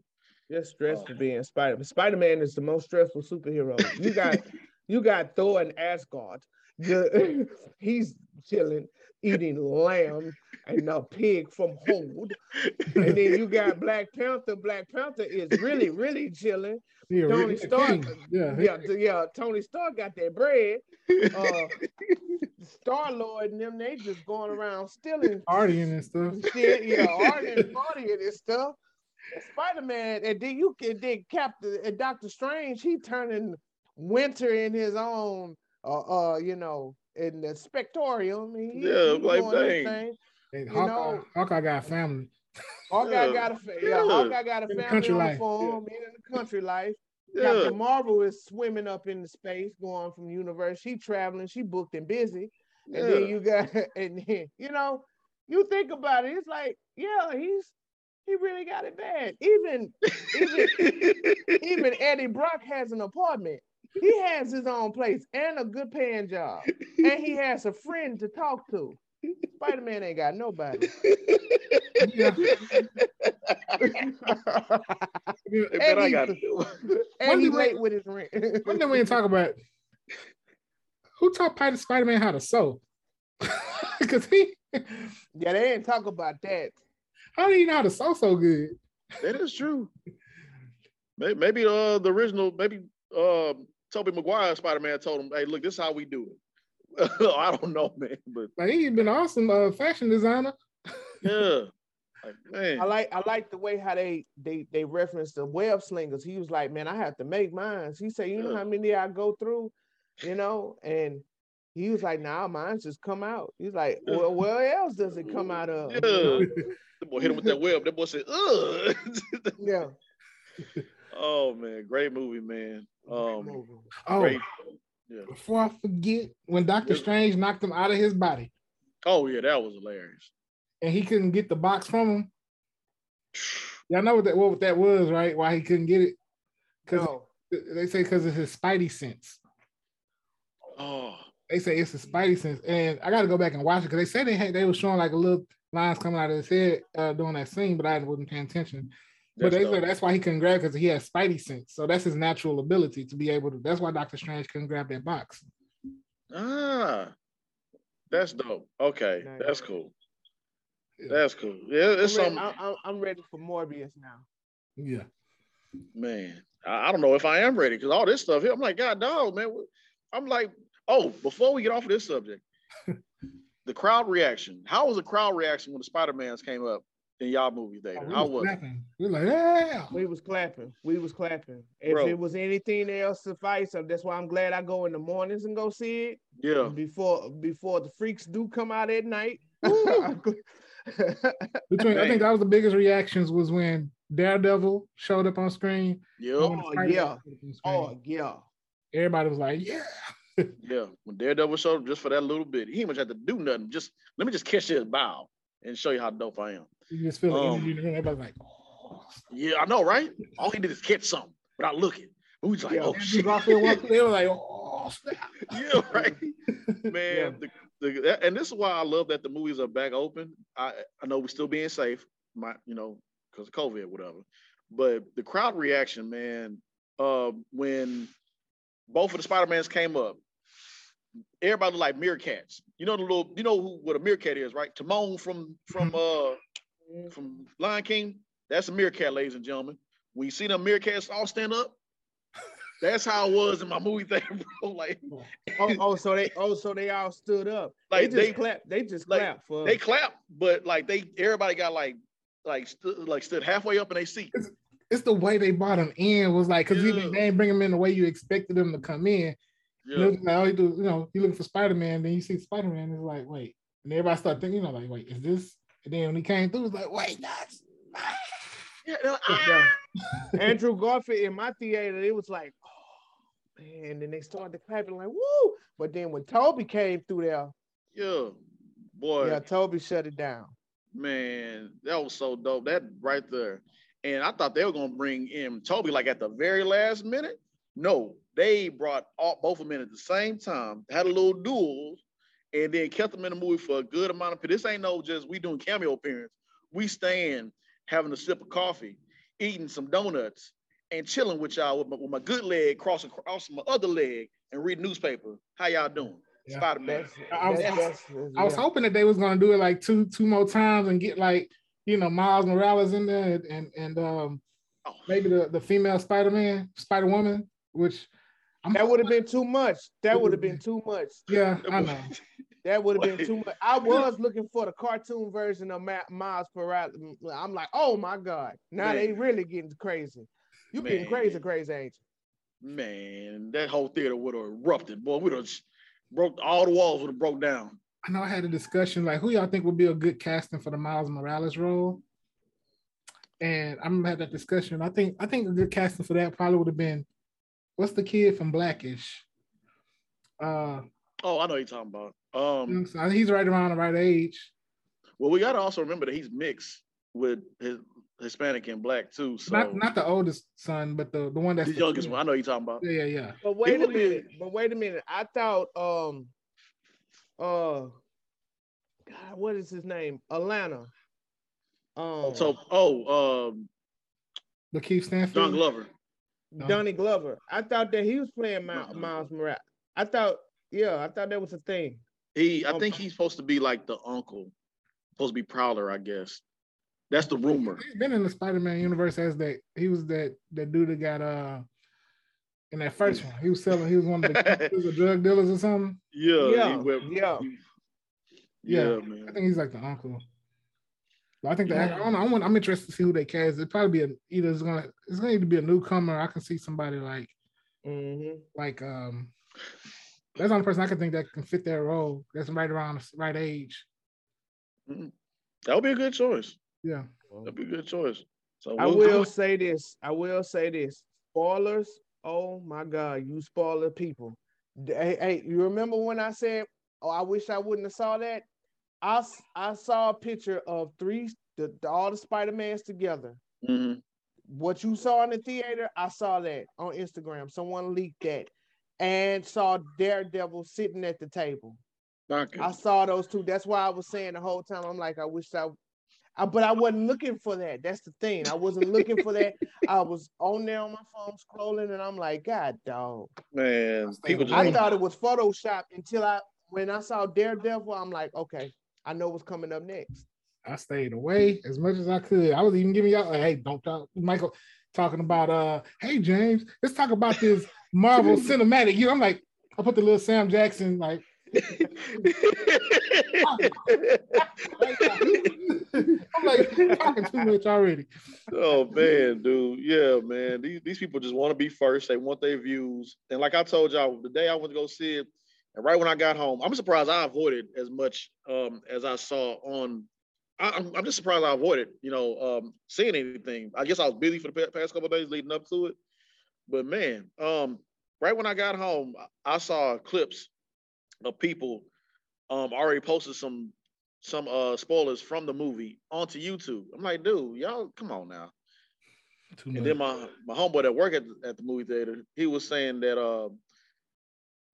Just stressful being Spider. Man Spider Man is the most stressful superhero. You got you got Thor and Asgard. The- he's chilling, eating lamb and a pig from Hold. And then you got Black Panther. Black Panther is really, really chilling. Yeah, Tony really- Stark. Yeah, Yeah, yeah. Tony Stark got that bread. Uh, Star Lord and them, they just going around stealing partying and stuff. shit, yeah, art and partying and stuff. Spider Man, and then you can then Captain and Doctor Strange, he turning winter in his own, uh, uh, you know, in the spectorium. He, Yeah, like, doing his dang. thing. Hey, Hawkeye, Hawkeye got family. Hawkeye Yeah, got a fa- yeah, yeah. Hawkeye got a In the family country on the life, farm, in the country life. Yeah. Captain Marvel is swimming up in the space, going from universe. She traveling, she booked and busy. And yeah. then you got, and then, you know, you think about it, it's like, yeah, he's he really got it bad. Even even even Eddie Brock has an apartment. He has his own place and a good paying job. And he has a friend to talk to. Spider-Man ain't got nobody. Yeah. Hey, man, I got and When he did late with his rent. One thing we didn't talk about who taught Spider- Spider-Man how to sew? Because he, yeah, they didn't talk about that. how do you know how to sew so good? That is true. Maybe, maybe uh the original, maybe uh Tobey Maguire Spider-Man told him, hey, look, this is how we do it. I don't know, man, but Like he's been awesome uh, fashion designer. yeah. Like, man. I like I like the way how they they they referenced the web slingers. He was like, man, I have to make mines. He said, you know how many I go through, you know, and he was like, nah, mine's just come out. He's like, well, where else does it come out of? Yeah. You? The boy hit him with that web. That boy said, ugh. yeah. Oh man, great movie, man. Um Movie. Oh, great. before I forget, when Doctor Yeah. Strange knocked him out of his body Oh yeah, that was hilarious. and he couldn't get the box from him. Y'all know what that what that was, right? Why he couldn't get it? Because No. they say because of his spidey sense. Oh, They say it's a spidey sense, and I got to go back and watch it because they said they had they were showing like a little lines coming out of his head uh, during that scene, but I wasn't paying attention. But that's they dope. said that's why he couldn't grab because he has spidey sense, so that's his natural ability to be able to. That's why Doctor Strange couldn't grab that box. Ah, that's dope. Okay, Nice. that's cool. Yeah. That's cool. Yeah, it's I'm, ready, some I- I'm, I'm ready for Morbius now. Yeah, man. I, I don't know if I am ready because all this stuff here, I'm like, God, dog, man. I'm like, oh, before we get off of this subject, the crowd reaction. How was the crowd reaction when the Spider Mans came up in y'all movie theater? Oh, we How was was it? clapping. We were like, yeah. We was clapping. We was clapping. If Bro. it was anything else suffice, that's why I'm glad I go in the mornings and go see it Yeah, before before the freaks do come out at night. Between, I think that was the biggest reactions was when Daredevil showed up on screen. yeah, Oh, and when Spider-Man yeah. showed up on oh, screen. oh yeah. everybody was like, yeah. yeah. When Daredevil showed up just for that little bit, he didn't much have to do nothing. Just let me just catch his bow and show you how dope I am. You just feel the Um, energy the room. Everybody's like, oh. Yeah, I know, right? All he did is catch something without looking. We was like, Yeah. oh Andrew shit. Garfield walked- They were like, oh, snap. yeah, right. Man, Yeah. the, the, and this is why I love that the movies are back open. I I know we're still being safe, my you know, because of COVID, whatever. But the crowd reaction, man, uh, when both of the Spider-Mans came up, everybody like meerkats. You know the little, you know who what a meerkat is, right? Timon from from uh from Lion King. That's a meerkat, ladies and gentlemen. When you see them meerkats all stand up, that's how it was in my movie thing, bro. Like Oh, oh, so they oh so they all stood up. Like, they just they- clap. They just like, clap for they clapped, but like they everybody got like like stood like stood halfway up in their seat. It's the way they brought him in was like, because Yeah. even they didn't bring him in the way you expected him to come in. You Yeah. know, like, all you do, you know, you looking for Spider Man, then you see Spider Man, it's like, wait, and everybody start thinking, you know, like, wait, is this? And then when he came through, it's like, wait, that's. Yeah, they're like, Yeah. "Ah!" Andrew Garfield in my theater, it was like, oh man. Then they started clapping like, woo. But then when Tobey came through there, yeah, boy, yeah, Tobey shut it down. man, that was so dope. That right there, and I thought they were gonna bring in Tobey like at the very last minute. No, they brought all, both of them in at the same time, had a little duel, and then kept them in the movie for a good amount of. This ain't no just we doing cameo appearance. We staying having a sip of coffee, eating some donuts, and chilling with y'all with my, with my good leg crossing across my other leg and reading newspaper. How y'all doing? Yeah. Spider Man. I was, That's- I that's- I was yeah. hoping that they was gonna do it like two two more times and get like you know Miles Morales in there and and um Oh, maybe the, the female Spider Man Spider Woman, which I'm That would have been too much. That would have been too much. yeah I know That would have been too much. I was looking for the cartoon version of Ma- Miles Morales. I'm like, oh my god! Now they really getting crazy. You getting Man. crazy, crazy, ain't Man, that whole theater would have erupted. Boy, we'd have broke all the walls would have broke down. I know I had a discussion like who y'all think would be a good casting for the Miles Morales role, and I remember had that discussion. I think I think a good casting for that probably would have been what's the kid from Blackish. Uh, Oh, I know what you're talking about. Um, what he's right around the right age. well, we gotta also remember that he's mixed with his Hispanic and black too. So Not not the oldest son, but the the one that's the youngest one. I know what you're talking about. Yeah, yeah, yeah. But wait a would- minute. But wait a minute. I thought um uh God, what is his name? Atlanta. Um So, oh, um, Lakeith Stanfield. John Glover. Donnie Glover. I thought that he was playing Miles, Miles Morales. I thought, yeah, I thought that was a thing. He, I Um, think he's supposed to be like the uncle, supposed to be Prowler, I guess. That's the rumor. He's been in the Spider-Man universe as that he was that that dude that got uh in that first one. He was selling. He was one of the he was a drug dealers or something. Yeah, Yeah, he went- yeah. yeah, Yeah. man. I think he's like the uncle. But I think Yeah. actor, I don't know. I want, I'm interested to see who they cast. It'd probably be a, either it's gonna it's gonna need to be a newcomer. I can see somebody like hmm like um that's the only person I can think that can fit that role. That's right around the right age. That would be a good choice. Yeah. That'd be a good choice. So I we'll will go- say this. I will say this. Spoilers. Oh my God, you spoiler people. Hey, hey, you remember when I said, "Oh, I wish I wouldn't have saw that." I s- I saw a picture of three, the, the- all the Spider Mans together. Mhm. What you saw in the theater, I saw that on Instagram. Someone leaked that, and saw Daredevil sitting at the table. Okay. I saw those two. That's why I was saying the whole time. I'm like, I wish I, I but I wasn't looking for that. That's the thing. I wasn't looking for that. I was on there on my phone scrolling, and I'm like, God, dog. Man, people just I thought it was Photoshop until I, when I saw Daredevil, I'm like, okay, I know what's coming up next. I stayed away as much as I could. I was even giving y'all, hey, don't talk, Michael, talking about, uh, hey James, let's talk about this Marvel cinematic. You, know, I'm like, I put the little Sam Jackson like, I'm like, talking too much already. oh man, dude. Yeah, man. These, these people just want to be first. They want their views. And like I told y'all, the day I went to go see it, and right when I got home, I'm surprised I avoided as much um, as I saw on. I, I'm, I'm just surprised I avoided, you know, um, seeing anything. I guess I was busy for the past couple of days leading up to it. But man, um, right when I got home, I saw clips of people um, already posted some some uh spoilers from the movie onto YouTube. I'm like, dude, y'all, come on now. Too And much. then my my homeboy that work at the, at the movie theater, he was saying that uh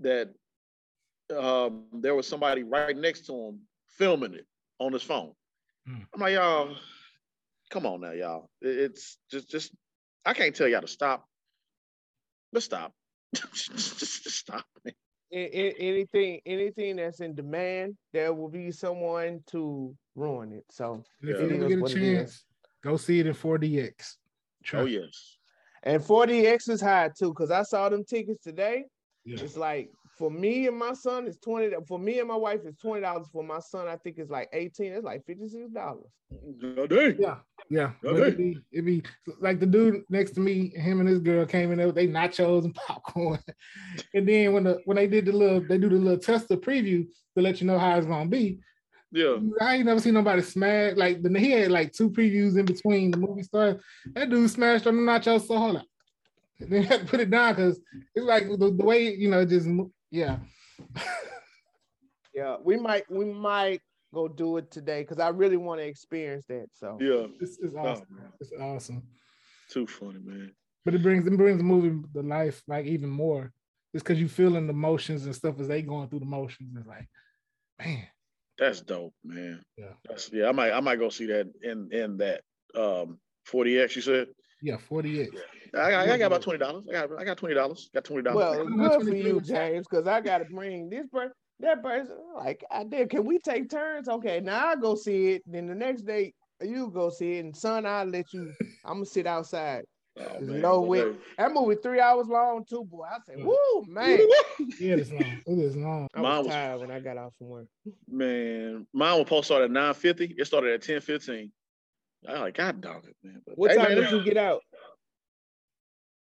that um there was somebody right next to him filming it on his phone. Hmm. I'm like, y'all, come on now, y'all. It's just just I can't tell y'all to stop. Let's stop. just, just, just stop. man. A- a- anything, anything that's in demand, there will be someone to ruin it. So, And if you It ever get a what it is. chance, go see it in 4DX. Try Oh yes. and 4DX is high too, because I saw them tickets today. Yeah. It's like for me and my son, it's twenty. For me and my wife, it's twenty dollars. For my son, I think it's like eighteen. It's like fifty six dollars. Oh. Yeah, yeah. It'd be, it'd be like the dude next to me, him and his girl came in there with they nachos and popcorn. and then when the when they did the little, they do the little tester preview to let you know how it's gonna be. Yeah. I ain't never seen nobody smash like the he had like two previews in between the movie started. That dude smashed on the nachos so hard. up. Then had to put it down because it's like the, the way you know, just mo- yeah. Yeah, we might, we might, go do it today because I really want to experience that. So Yeah. It's, it's Oh, awesome. man. It's awesome. Too funny, man. But it brings it brings the movie to life like even more. It's because you feeling the motions and stuff as they going through the motions. It's like, man, That's dope, man. Yeah. That's yeah. I might I might go see that in in that um 4DX. You said yeah, 48. I got, I got about twenty dollars. I got I got twenty dollars. Got twenty dollars. well, good for you you, James, because I gotta bring this person, that person. Like, I did. Can we take turns? Okay, now I go see it. Then the next day you go see it, and son, I'll let you. I'm gonna sit outside. oh, there's man. no way. Hey. That movie three hours long too, boy. I said, Yeah. woo, man. Yeah, it's long. It is long. I Mine was was- tired when I got off from work. Man, mine was supposed to start at nine fifty. It started at ten fifteen. I like God dog it, man. But, What time did you get out?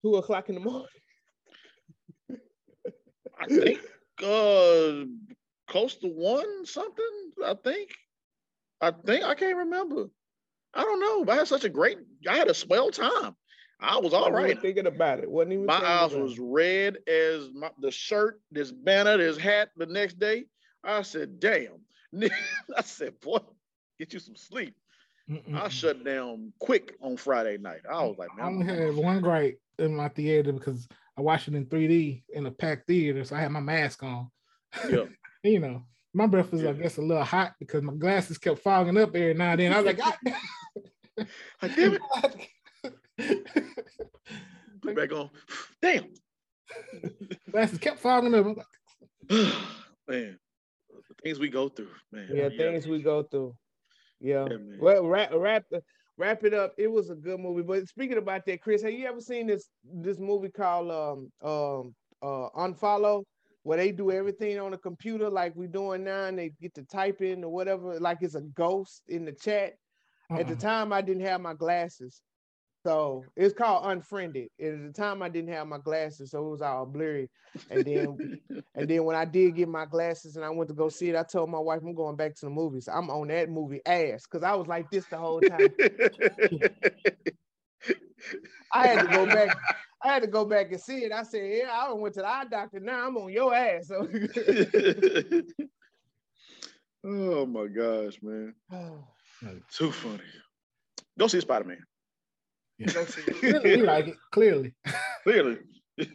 Two o'clock in the morning. I think uh close to one something. I think. I think I can't remember. I don't know. But I had such a great. I had a swell time. I was all right. thinking about it. Wasn't even My eyes was red as my, the shirt, this banner, this hat. The next day, I said, "Damn!" I said, "Boy, get you some sleep." I Mm-mm. shut down quick on Friday night. I was like, I "Man, only I'm- had one gripe in my theater because I watched it in 3D in a packed theater, so I had my mask on. yeah." you know, my breath was, I guess, a little hot because my glasses kept fogging up every now and then. I was like, ah! God Like, damn it, damn. put it back on. Damn, glasses kept fogging up. I'm like, man, the things we go through, man. Yeah, things we go through. Yeah. Yeah, well, wrap wrap wrap it up. It was a good movie. But speaking about that, Chris, have you ever seen this this movie called um um uh Unfollow? Where they do everything on the computer like we're doing now, and they get to type in or whatever, like it's a ghost in the chat. At the uh-uh. time, I didn't have my glasses, so it's called Unfriended. And at the time, I didn't have my glasses, so it was all blurry. And then and then when I did get my glasses and I went to go see it, I told my wife I'm going back to the movies. I'm on that movie ass because I was like this the whole time. I had to go back. I had to go back and see it. I said, "Yeah, I went to the eye doctor. Now I'm on your ass." So, oh my gosh, man. Too funny. Go see Spider Man. Go see it. Clearly, we like it. Clearly. Clearly.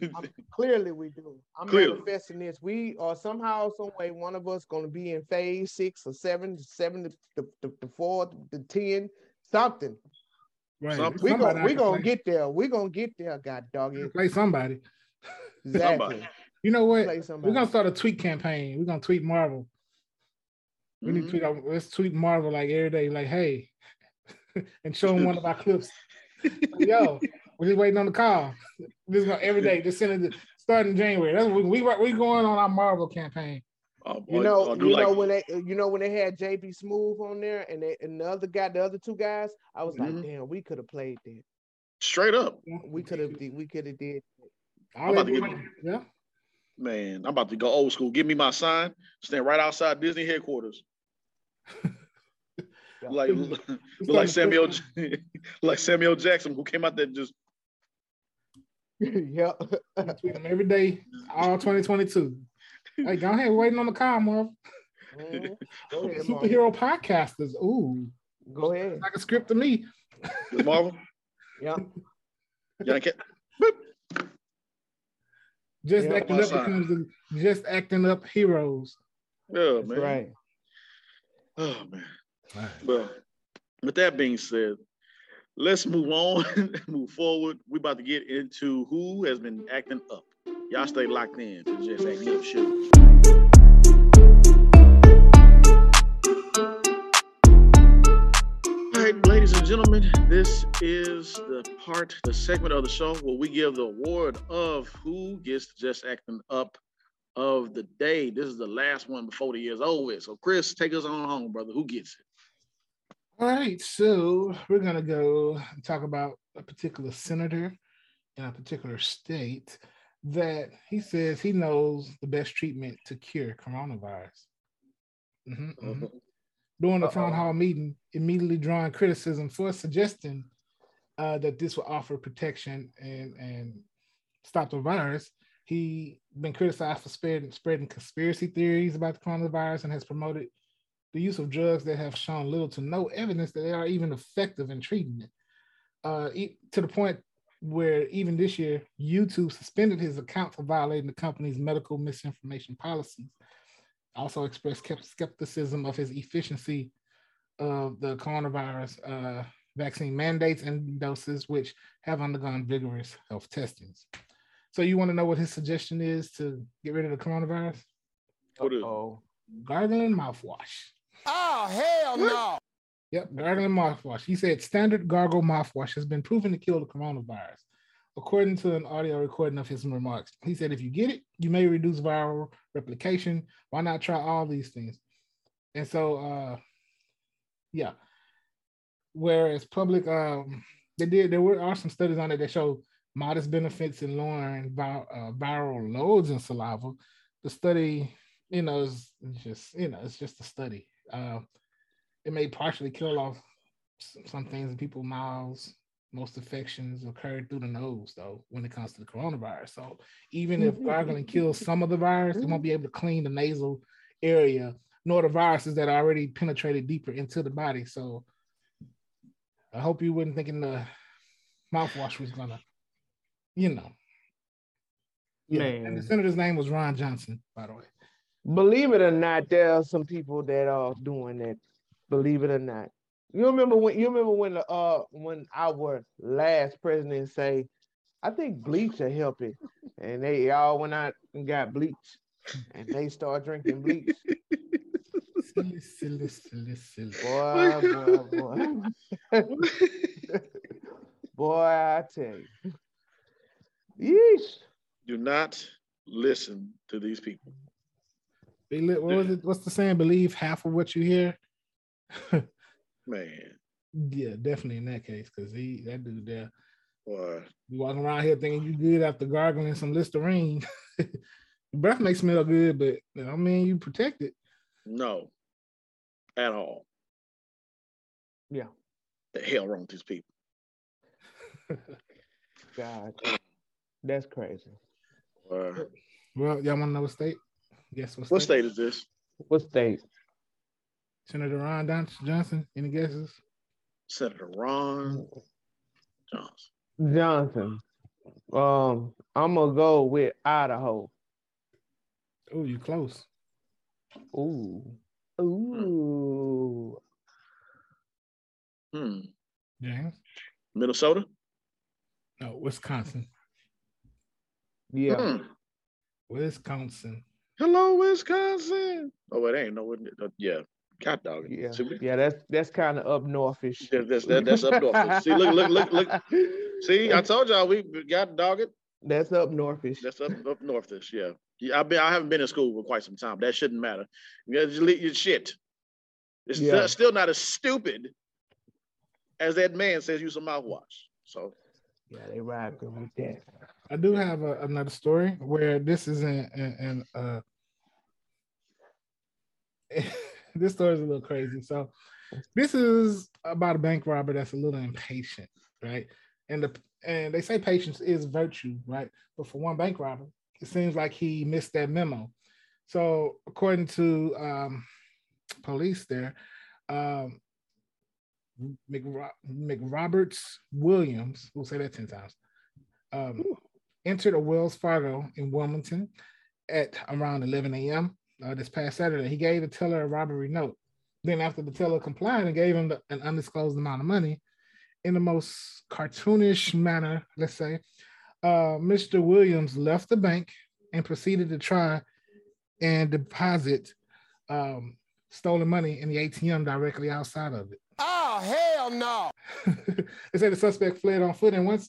Clearly, we do. I'm Clearly. manifesting this. We are somehow, some way, one of us going to be in phase six or seven, seven to the, the, the four, the ten, something. Right. Something. We Somebody gonna we gonna play. get there. We gonna get there. God dog it. play somebody. Exactly. Somebody. You know what? We're gonna start a tweet campaign. We're gonna tweet Marvel. We need to Mhm. tweet out, let's tweet Marvel like every day, like, hey, and show them one of our clips. Like, Yo, we're just waiting on the call. This is gonna every day, just send it starting January. That's we we we going on our Marvel campaign. Oh, You know, you like- know when they, you know when they had JB Smoove on there, and they, and the other guy, the other two guys, I was Mhm. like, damn, we could have played that. straight up, We could have, we could have did. All about to do- get- yeah. man. I'm about to go old school. Give me my sign. Stand right outside Disney headquarters. like, like Samuel, like Samuel Jackson, who came out there just yeah. Tweet them every day, all 2022. Hey, go ahead, waiting on the call, Marvel. Mhm. Ahead, Mark. Superhero podcasters. Ooh, Go ahead. like a script to me. Marvel. Yeah. Y'all can't. Just Yeah, acting up becomes the just acting up heroes. Yeah, That's man. right. Oh man. Well, with that being said, let's move on, move forward. We're about to get into who has been acting up. Y'all stay locked in to just acting up right, ladies and gentlemen, this is the part, the segment of the show where we give the award of who gets just acting up of the day. This is the last one before the year's over. So, Chris, take us on home, brother. Who gets it? All right, so we're gonna go and talk about a particular senator in a particular state that he says he knows the best treatment to cure coronavirus. Mhm, mhm. During the town hall meeting, immediately drawing criticism for suggesting uh, that this will offer protection and and stop the virus. He been criticized for spreading spreading conspiracy theories about the coronavirus and has promoted the use of drugs that have shown little to no evidence that they are even effective in treating it. Uh, to the point where even this year, YouTube suspended his account for violating the company's medical misinformation policies. Also expressed skepticism of his efficiency of the coronavirus uh, vaccine mandates and doses, which have undergone vigorous health testings. So, you want to know what his suggestion is to get rid of the coronavirus? What is oh, gargling mouthwash. Oh, hell no. Yep, gargling mouthwash. He said standard gargle mouthwash has been proven to kill the coronavirus. According to an audio recording of his remarks, he said, if you get it, you may reduce viral replication. Why not try all these things? And so, uh, yeah. Whereas public, um, they did, there were are some studies on it that show modest benefits in lowering vi- uh, viral loads in saliva. The study, you know, is just, you know, it's just a study. Uh, it may partially kill off some things in people's mouths. Most infections occur through the nose, though, when it comes to the coronavirus. So even if gargling kills some of the virus, it won't be able to clean the nasal area, nor the viruses that are already penetrated deeper into the body. So I hope you weren't thinking the mouthwash was gonna, you know. Yeah. Man. And the senator's name was Ron Johnson, by the way. Believe it or not, there are some people that are doing that believe it or not. You remember when you remember when the uh when our last president say, I think bleach will help it. And they all went out and got bleach and they start drinking bleach. silly, silly, silly, silly. Boy, boy, boy. boy, I tell you. Yeesh. Do not listen to these people. What was it? What's the saying? Believe half of what you hear. Man. Yeah, definitely in that case, because he that dude there. Boy. You walking around here thinking you good after gargling some Listerine. Your breath may smell good, but I mean you protect it. No, at all. Yeah. The hell wrong with these people? God, that's crazy. Uh, well, y'all want to know what state? Guess what? State? What state is this? What state? Senator Ron Johnson. Any guesses? Senator Ron Johnson. Johnson. Um, I'm gonna go with Idaho. Oh, you close. Ooh. Ooh. Hmm. James. Minnesota. No, Wisconsin. Yeah. Hmm. Wisconsin. Hello, Wisconsin. Oh, it ain't no. Yeah, cat dog. Yeah, yeah, that's that's kind of up northish. Yeah, that's that, that's up north. See, look, look, look, look. See, I told y'all we got dog it. That's up northish. That's up up northish. Yeah, yeah. I've been. I haven't been in school for quite some time. That shouldn't matter. Yeah, your shit. It's yeah. still not as stupid as that man says use a mouthwash. So. Yeah, they ride good with that. I do have a, another story where this isn't in uh, this story is a little crazy. So this is about a bank robber that's a little impatient, right? And the and they say patience is virtue, right? But for one bank robber, it seems like he missed that memo. So according to um, police there, um, McRoberts Williams, we'll say that 10 times, um, entered a Wells Fargo in Wilmington at around 11 a.m uh, this past Saturday. He gave the teller a robbery note. Then, after the teller complied and gave him the, an undisclosed amount of money, in the most cartoonish manner, let's say, uh, Mr. Williams left the bank and proceeded to try and deposit um, stolen money in the ATM directly outside of it. Oh, hell no. they say the suspect fled on foot, and once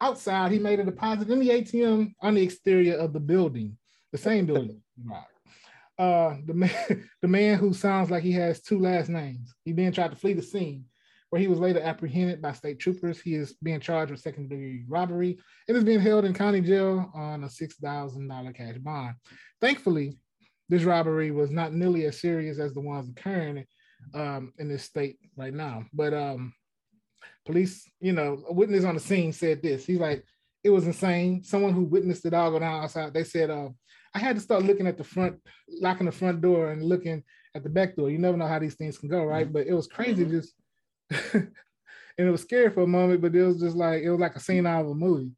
outside, he made a deposit in the ATM on the exterior of the building, the same building. uh, the man, the man who sounds like he has two last names. He then tried to flee the scene, where he was later apprehended by state troopers. He is being charged with second degree robbery and is being held in county jail on a six thousand dollar cash bond. Thankfully, this robbery was not nearly as serious as the ones occurring um, in this state right now. But um, police, you know, a witness on the scene said this. He's like, it was insane. Someone who witnessed it all go down outside. They said, uh, I had to start looking at the front, locking the front door and looking at the back door. You never know how these things can go, right? But it was crazy just and it was scary for a moment, but it was just like it was like a scene out of a movie.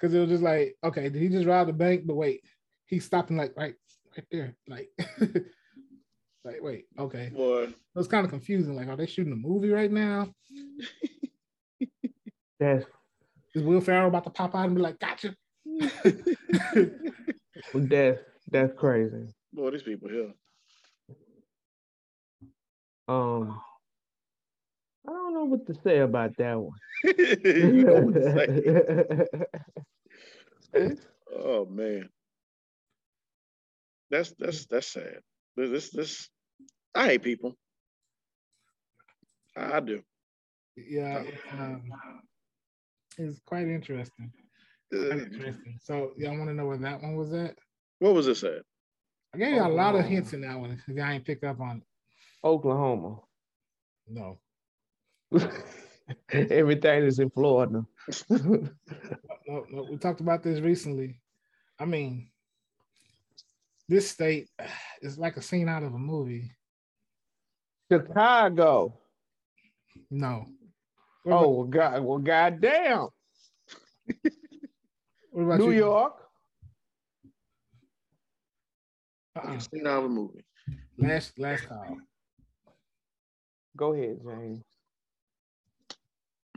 Cause it was just like, okay, did he just rob the bank? But wait, he's stopping like right right there. Like like wait, okay. Boy, It was kind of confusing. Like, are they shooting a movie right now? That's Is Will Ferrell about to pop out and be like, gotcha? that's that's crazy. boy, these people here. Um, I don't know what to say about that one. You know what to say. oh man, that's that's that's sad. This this, this I hate people. I, I do. yeah, it, um, it's quite interesting. Uh, Quite interesting. So, y'all want to know where that one was at? what was this at? I gave you a lot of hints in that one. If y'all ain't pick up on it. Oklahoma. No. Everything is in Florida. no, no, we talked about this recently. I mean, this state is like a scene out of a movie. Chicago. No. What Oh about- well, God, well, goddamn. what about New you? York. Uh-uh. Scene out of a movie. Last last call. Go ahead, James.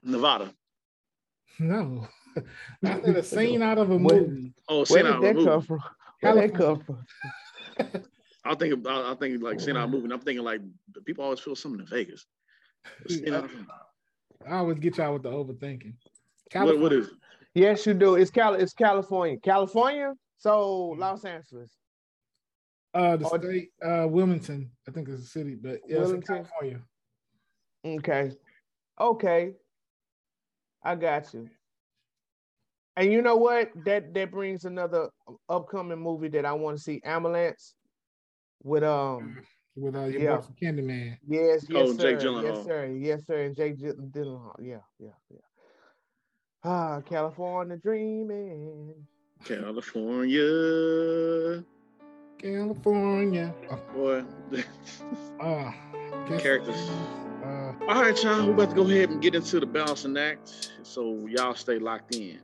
Nevada. No. I said a scene out of a Where- movie. Oh, Where scene out did of a that come movie. from? Where did that come from? I think I, I think like scene out of a movie. And I'm thinking like people always feel something in Vegas. Scene out of a- I always get y'all with the overthinking. What, what is? it? Yes, you do. It's Cal. It's California. California. So Los Angeles. Uh, the Oh, state, uh, Wilmington, I think is a city, but yeah, it's in California. Okay. Okay. I got you. And you know what? That that brings another upcoming movie that I want to see, Ambulance, with um with uh, your Yeah. boy from Candyman. yes, yes, Oh, sir. Jake Yes, sir. Yes, sir. And Jake Gy- Gyllenhaal. Yeah, yeah, yeah. Ah, California dreaming. California, California. Oh, boy. uh, Characters. Uh, All right, y'all. We're about to go ahead and get into the balancing act. So y'all stay locked in.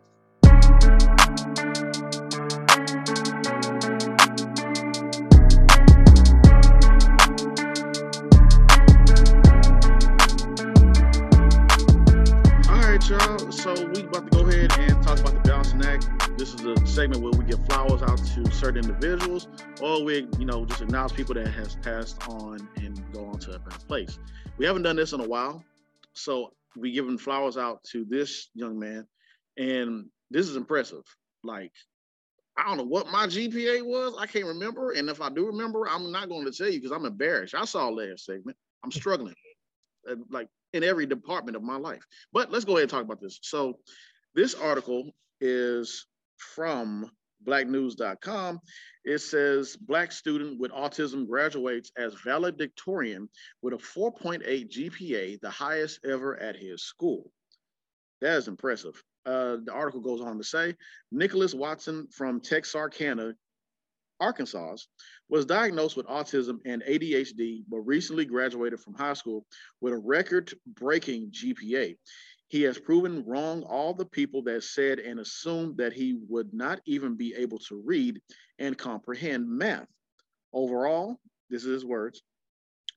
Talk about the balancing act. This is a segment where we give flowers out to certain individuals, or we, you know, just acknowledge people that has passed on and go on to a better place. We haven't done this in a while, so we giving flowers out to this young man, and this is impressive. Like, I don't know what my GPA was. I can't remember, and if I do remember, I'm not going to tell you because I'm embarrassed. I saw last segment. I'm struggling, uh, like in every department of my life. But let's go ahead and talk about this. So, this article is from blacknews.com. It says Black student with autism graduates as valedictorian with a 4.8 GPA, the highest ever at his school. That is impressive. Uh, the article goes on to say Nicholas Watson from Texarkana, Arkansas, was diagnosed with autism and ADHD, but recently graduated from high school with a record breaking GPA. He has proven wrong all the people that said and assumed that he would not even be able to read and comprehend math. Overall, this is his words.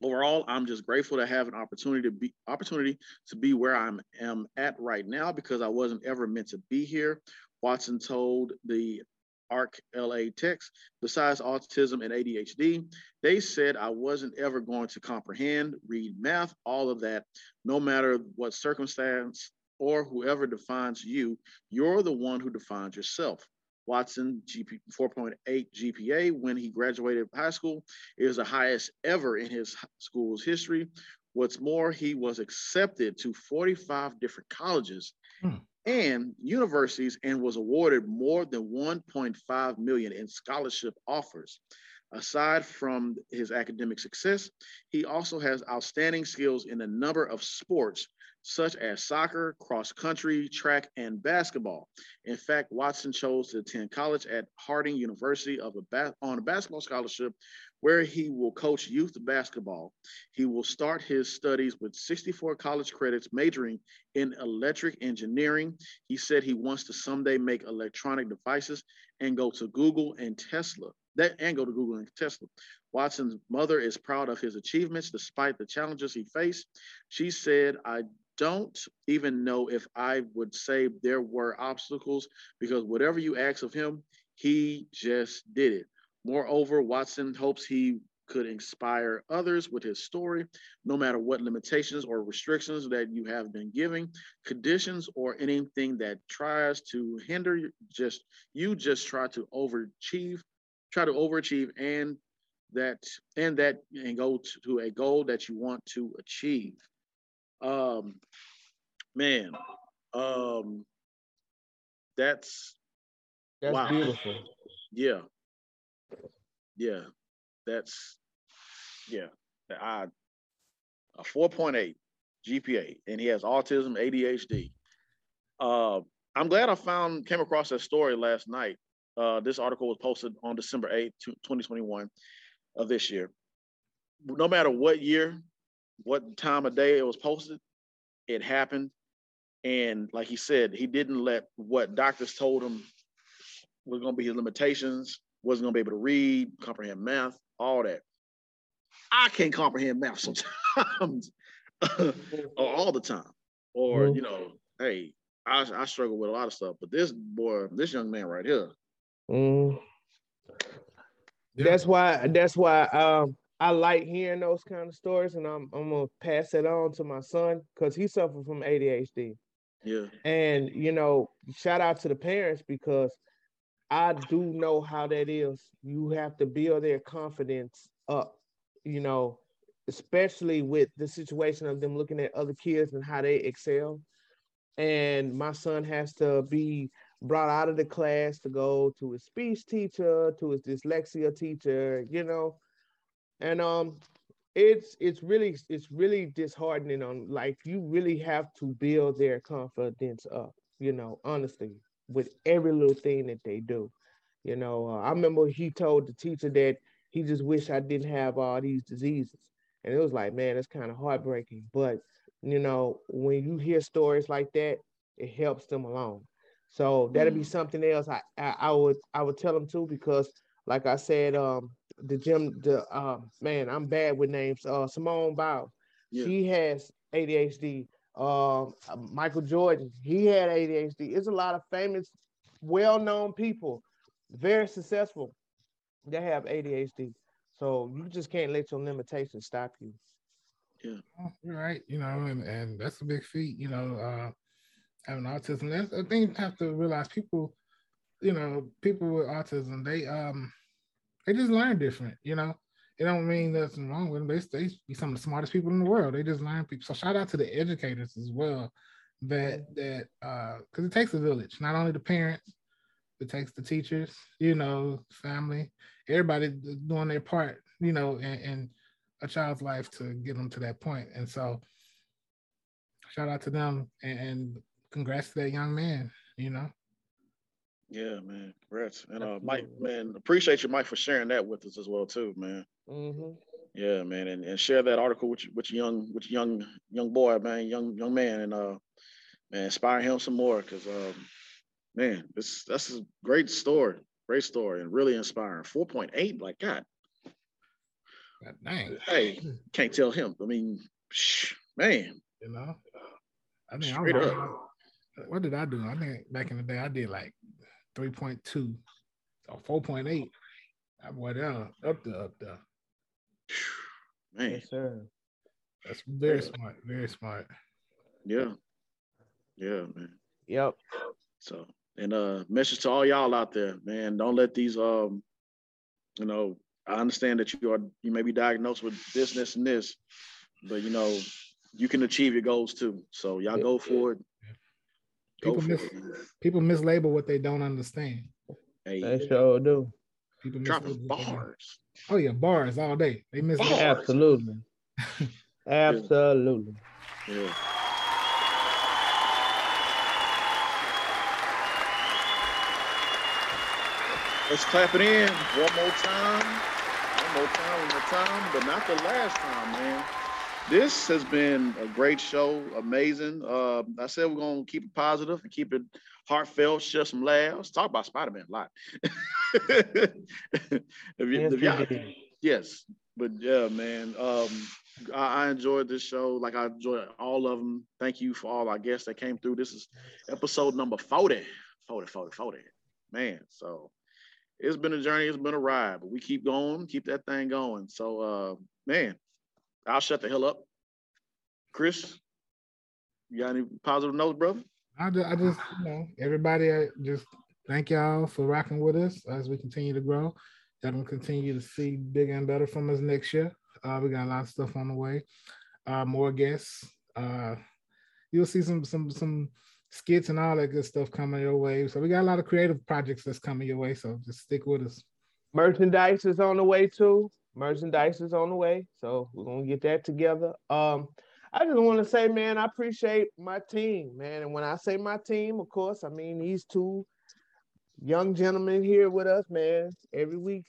Overall, I'm just grateful to have an opportunity to be opportunity to be where I am at right now because I wasn't ever meant to be here. Watson told the ARC LA text. Besides autism and ADHD, they said I wasn't ever going to comprehend, read math, all of that, no matter what circumstance or whoever defines you, you're the one who defines yourself. Watson GP 4.8 GPA when he graduated high school is the highest ever in his school's history. What's more, he was accepted to 45 different colleges Hmm. And universities and was awarded more than 1.5 million in scholarship offers. Aside from his academic success, he also has outstanding skills in a number of sports, such as soccer, cross country, track, and basketball. In fact, Watson chose to attend college at Harding University a on a basketball scholarship, where he will coach youth basketball. He will start his studies with 64 college credits, majoring in electric engineering. He said he wants to someday make electronic devices and go to Google and Tesla. That and go to Google and Tesla. Watson's mother is proud of his achievements despite the challenges he faced. She said, I don't even know if I would say there were obstacles because whatever you ask of him, he just did it. Moreover, Watson hopes he could inspire others with his story, no matter what limitations or restrictions that you have been giving, conditions or anything that tries to hinder you, just you just try to overachieve, try to overachieve and that and that and go to a goal that you want to achieve. Um man, um that's That's Wow. beautiful. yeah. Yeah. That's yeah. I a 4.8 GPA and he has autism, ADHD. Uh I'm glad I found came across that story last night. Uh this article was posted on December 8th, 2021 of this year. No matter what year, what time of day it was posted, it happened. And like he said, he didn't let what doctors told him was going to be his limitations, wasn't going to be able to read, comprehend math, all that. I can't comprehend math sometimes, or all the time. Or, Mhm. you know, hey, I, I struggle with a lot of stuff, but this boy, this young man right here, Mm. Yeah. That's why. That's why. Um, I like hearing those kind of stories, and I'm I'm gonna pass it on to my son because he suffered from ADHD. yeah, And you know, shout out to the parents because I do know how that is. You have to build their confidence up, you know, especially with the situation of them looking at other kids and how they excel. And my son has to be brought out of the class to go to his speech teacher, to his dyslexia teacher, you know. And um it's it's really it's really disheartening on like you really have to build their confidence up you know honestly with every little thing that they do. You know uh, i remember he told the teacher that he just wished i didn't have all these diseases. And it was like man it's kind of heartbreaking. But you know when you hear stories like that it helps them along. So that'll be Mm. something else I, I i would i would tell them too because like i said um the gym the uh man i'm bad with names uh simone bow Yeah. she has adhd uh, michael jordan he had adhd it's a lot of famous well-known people very successful that have adhd so you just can't let your limitations stop you Oh, You're right, you know, and, and that's a big feat, you know, uh, having autism. That's I think you have to realize people, you know, people with autism, they um they just learn different, you know. It don't mean nothing wrong with them. They they be some of the smartest people in the world. They just learn people. So shout out to the educators as well. That that uh because it takes a village, not only the parents, it takes the teachers, you know, family, everybody doing their part, you know, and, and a child's life to get them to that point. And so shout out to them and, and congrats to that young man, you know. yeah, man, congrats. And uh, Mike, man, appreciate you, Mike, for sharing that with us as well, too, man. Mhm. Yeah, man, and, and share that article with your- with young with young young boy, man, young young man, and uh, man, inspire him some more, cause um, man, this that's a great story, great story, and really inspiring. Four point eight, like God, God dang, hey, can't tell him. I mean, psh, man, you know. I think Straight I'm up. like, what did I do? I think back in the day I did like 3.2 or 4.8. I boy down up there, up there. man, yes sir That's very smart, very smart. yeah, yeah, man. yep So, and uh, message to all y'all out there, man, don't let these um, you know, I understand that you are you may be diagnosed with this, this, and this, but you know, you can achieve your goals too. So y'all Yeah. go for it. Go People for miss it. people mislabel what they don't understand. Hey, they sure do People dropping mislabel what bars. Oh yeah, bars all day. They miss Bars. absolutely absolutely Yeah. Let's clap it in one more time. One one more time, one more time, but not the last time, man. This has been a great show, amazing. Uh, I said we're gonna keep it positive and keep it heartfelt, share some laughs, talk about Spider-Man a lot. if you, Yes, if y'all- yes, but yeah, man. Um, I, I enjoyed this show. Like I enjoyed all of them. Thank you for all our guests that came through. This is episode number 40. 40, 40, 40. Man, so it's been a journey, it's been a ride, but we keep going, keep that thing going. So uh man, I'll shut the hell up. Chris, you got any positive notes, brother? I just, I just, you know, everybody, I just thank y'all for rocking with us as we continue to grow. Y'all gonna continue to see bigger and better from us next year. Uh, we got a lot of stuff on the way. Uh, more guests. Uh, you'll see some some some skits and all that good stuff coming your way. So we got a lot of creative projects that's coming your way. So just stick with us. merchandise is on the way too. Merchandise is on the way, so we're gonna get that together. Um, I just want to say, man, I appreciate my team, man. And when I say my team, of course, I mean these two young gentlemen here with us, man. Every week,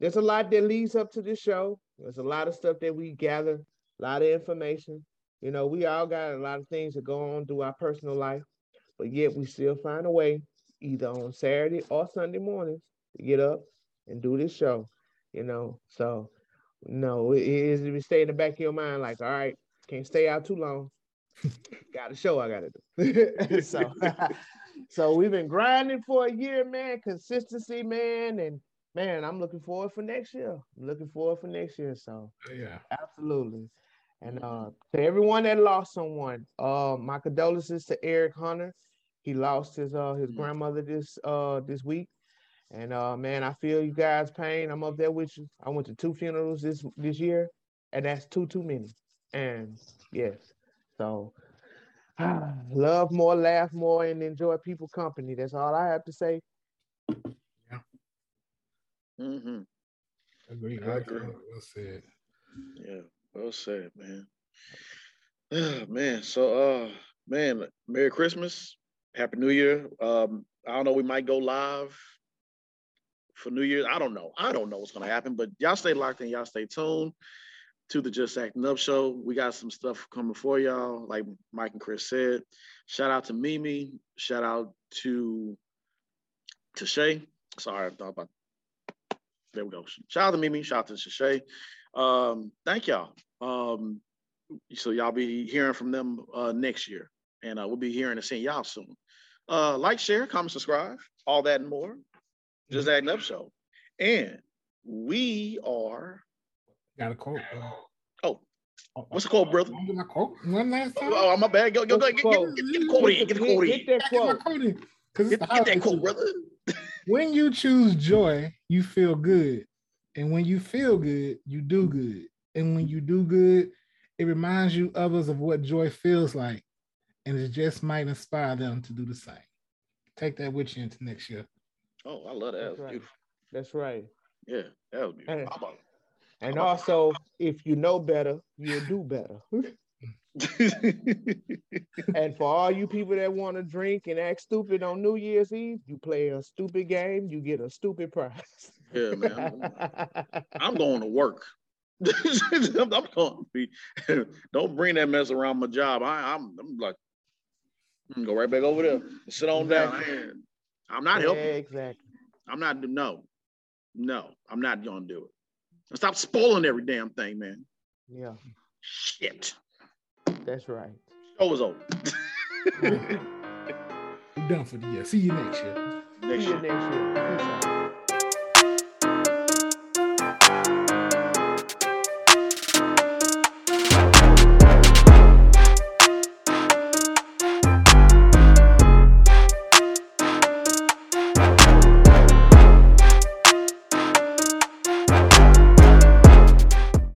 there's a lot that leads up to this show. There's a lot of stuff that we gather, a lot of information. You know, we all got a lot of things that go on through our personal life, but yet we still find a way, either on Saturday or Sunday mornings, to get up and do this show, you know. So no, it is to be stay in the back of your mind, like, all right, can't stay out too long. got a show I gotta do. so so we've been grinding for a year, man. Consistency, man, and man, I'm looking forward for next year. I'm looking forward for next year. So Yeah. absolutely. And uh to everyone that lost someone, uh my condolences to Eric Hunter. He lost his uh his Mm. grandmother this uh this week. And uh man, I feel you guys' pain. I'm up there with you. I went to two funerals this this year, and that's two too many. And yes, so love more, laugh more, and enjoy people company. That's all I have to say. Yeah. Mm-hmm. Agree. I Well agree. said, Well said. Yeah, well said, man. Ah, man, so uh man, Merry Christmas, Happy New Year. Um, I don't know, we might go live for New Year's. I don't know. I don't know what's gonna happen, but y'all stay locked in, y'all stay tuned to the Just Acting Up show. We got some stuff coming for y'all, like Mike and Chris said. Shout out to Mimi, shout out to to Shay. Sorry, I thought about there we go. Shout out to Mimi, shout out to Shay. Um, thank y'all. Um, so y'all be hearing from them uh, next year, and uh, we'll be hearing and seeing y'all soon. Uh, like, share, comment, subscribe, all that and more. Just acting up show, and we are. Got a quote. Uh, Oh, oh, what's the quote, brother? Wanna get my quote one last time. Oh, my bad. Go, go, go. Get, What's get, the get, get the quote in. Get the quote Get in. that get my quote. quote in, 'cause it's Get, get that quote, brother. When you choose joy, you feel good. And when you feel good, you do good. And when you do good, it reminds you others of what joy feels like. And it just might inspire them to do the same. Take that with you into next year. Oh, I love that. That That's was right. beautiful. That's right. Yeah, that was beautiful. Hey. How about And about- also, if you know better, you'll do better. and for all you people that want to drink and act stupid on New Year's Eve, you play a stupid game, you get a stupid prize. yeah, man. I'm- I'm going to work. I'm going to be. Don't bring that mess around my job. I, I'm, I'm like, go right back over there. Sit on down. Exactly. Man, I'm not helping. Exactly. I'm not. No, no, I'm not going to do it. Stop spoiling every damn thing, man. Yeah, Shit. that's right. Show is over. We're done for the year. See you next year. Next See you year. next year. Peace out.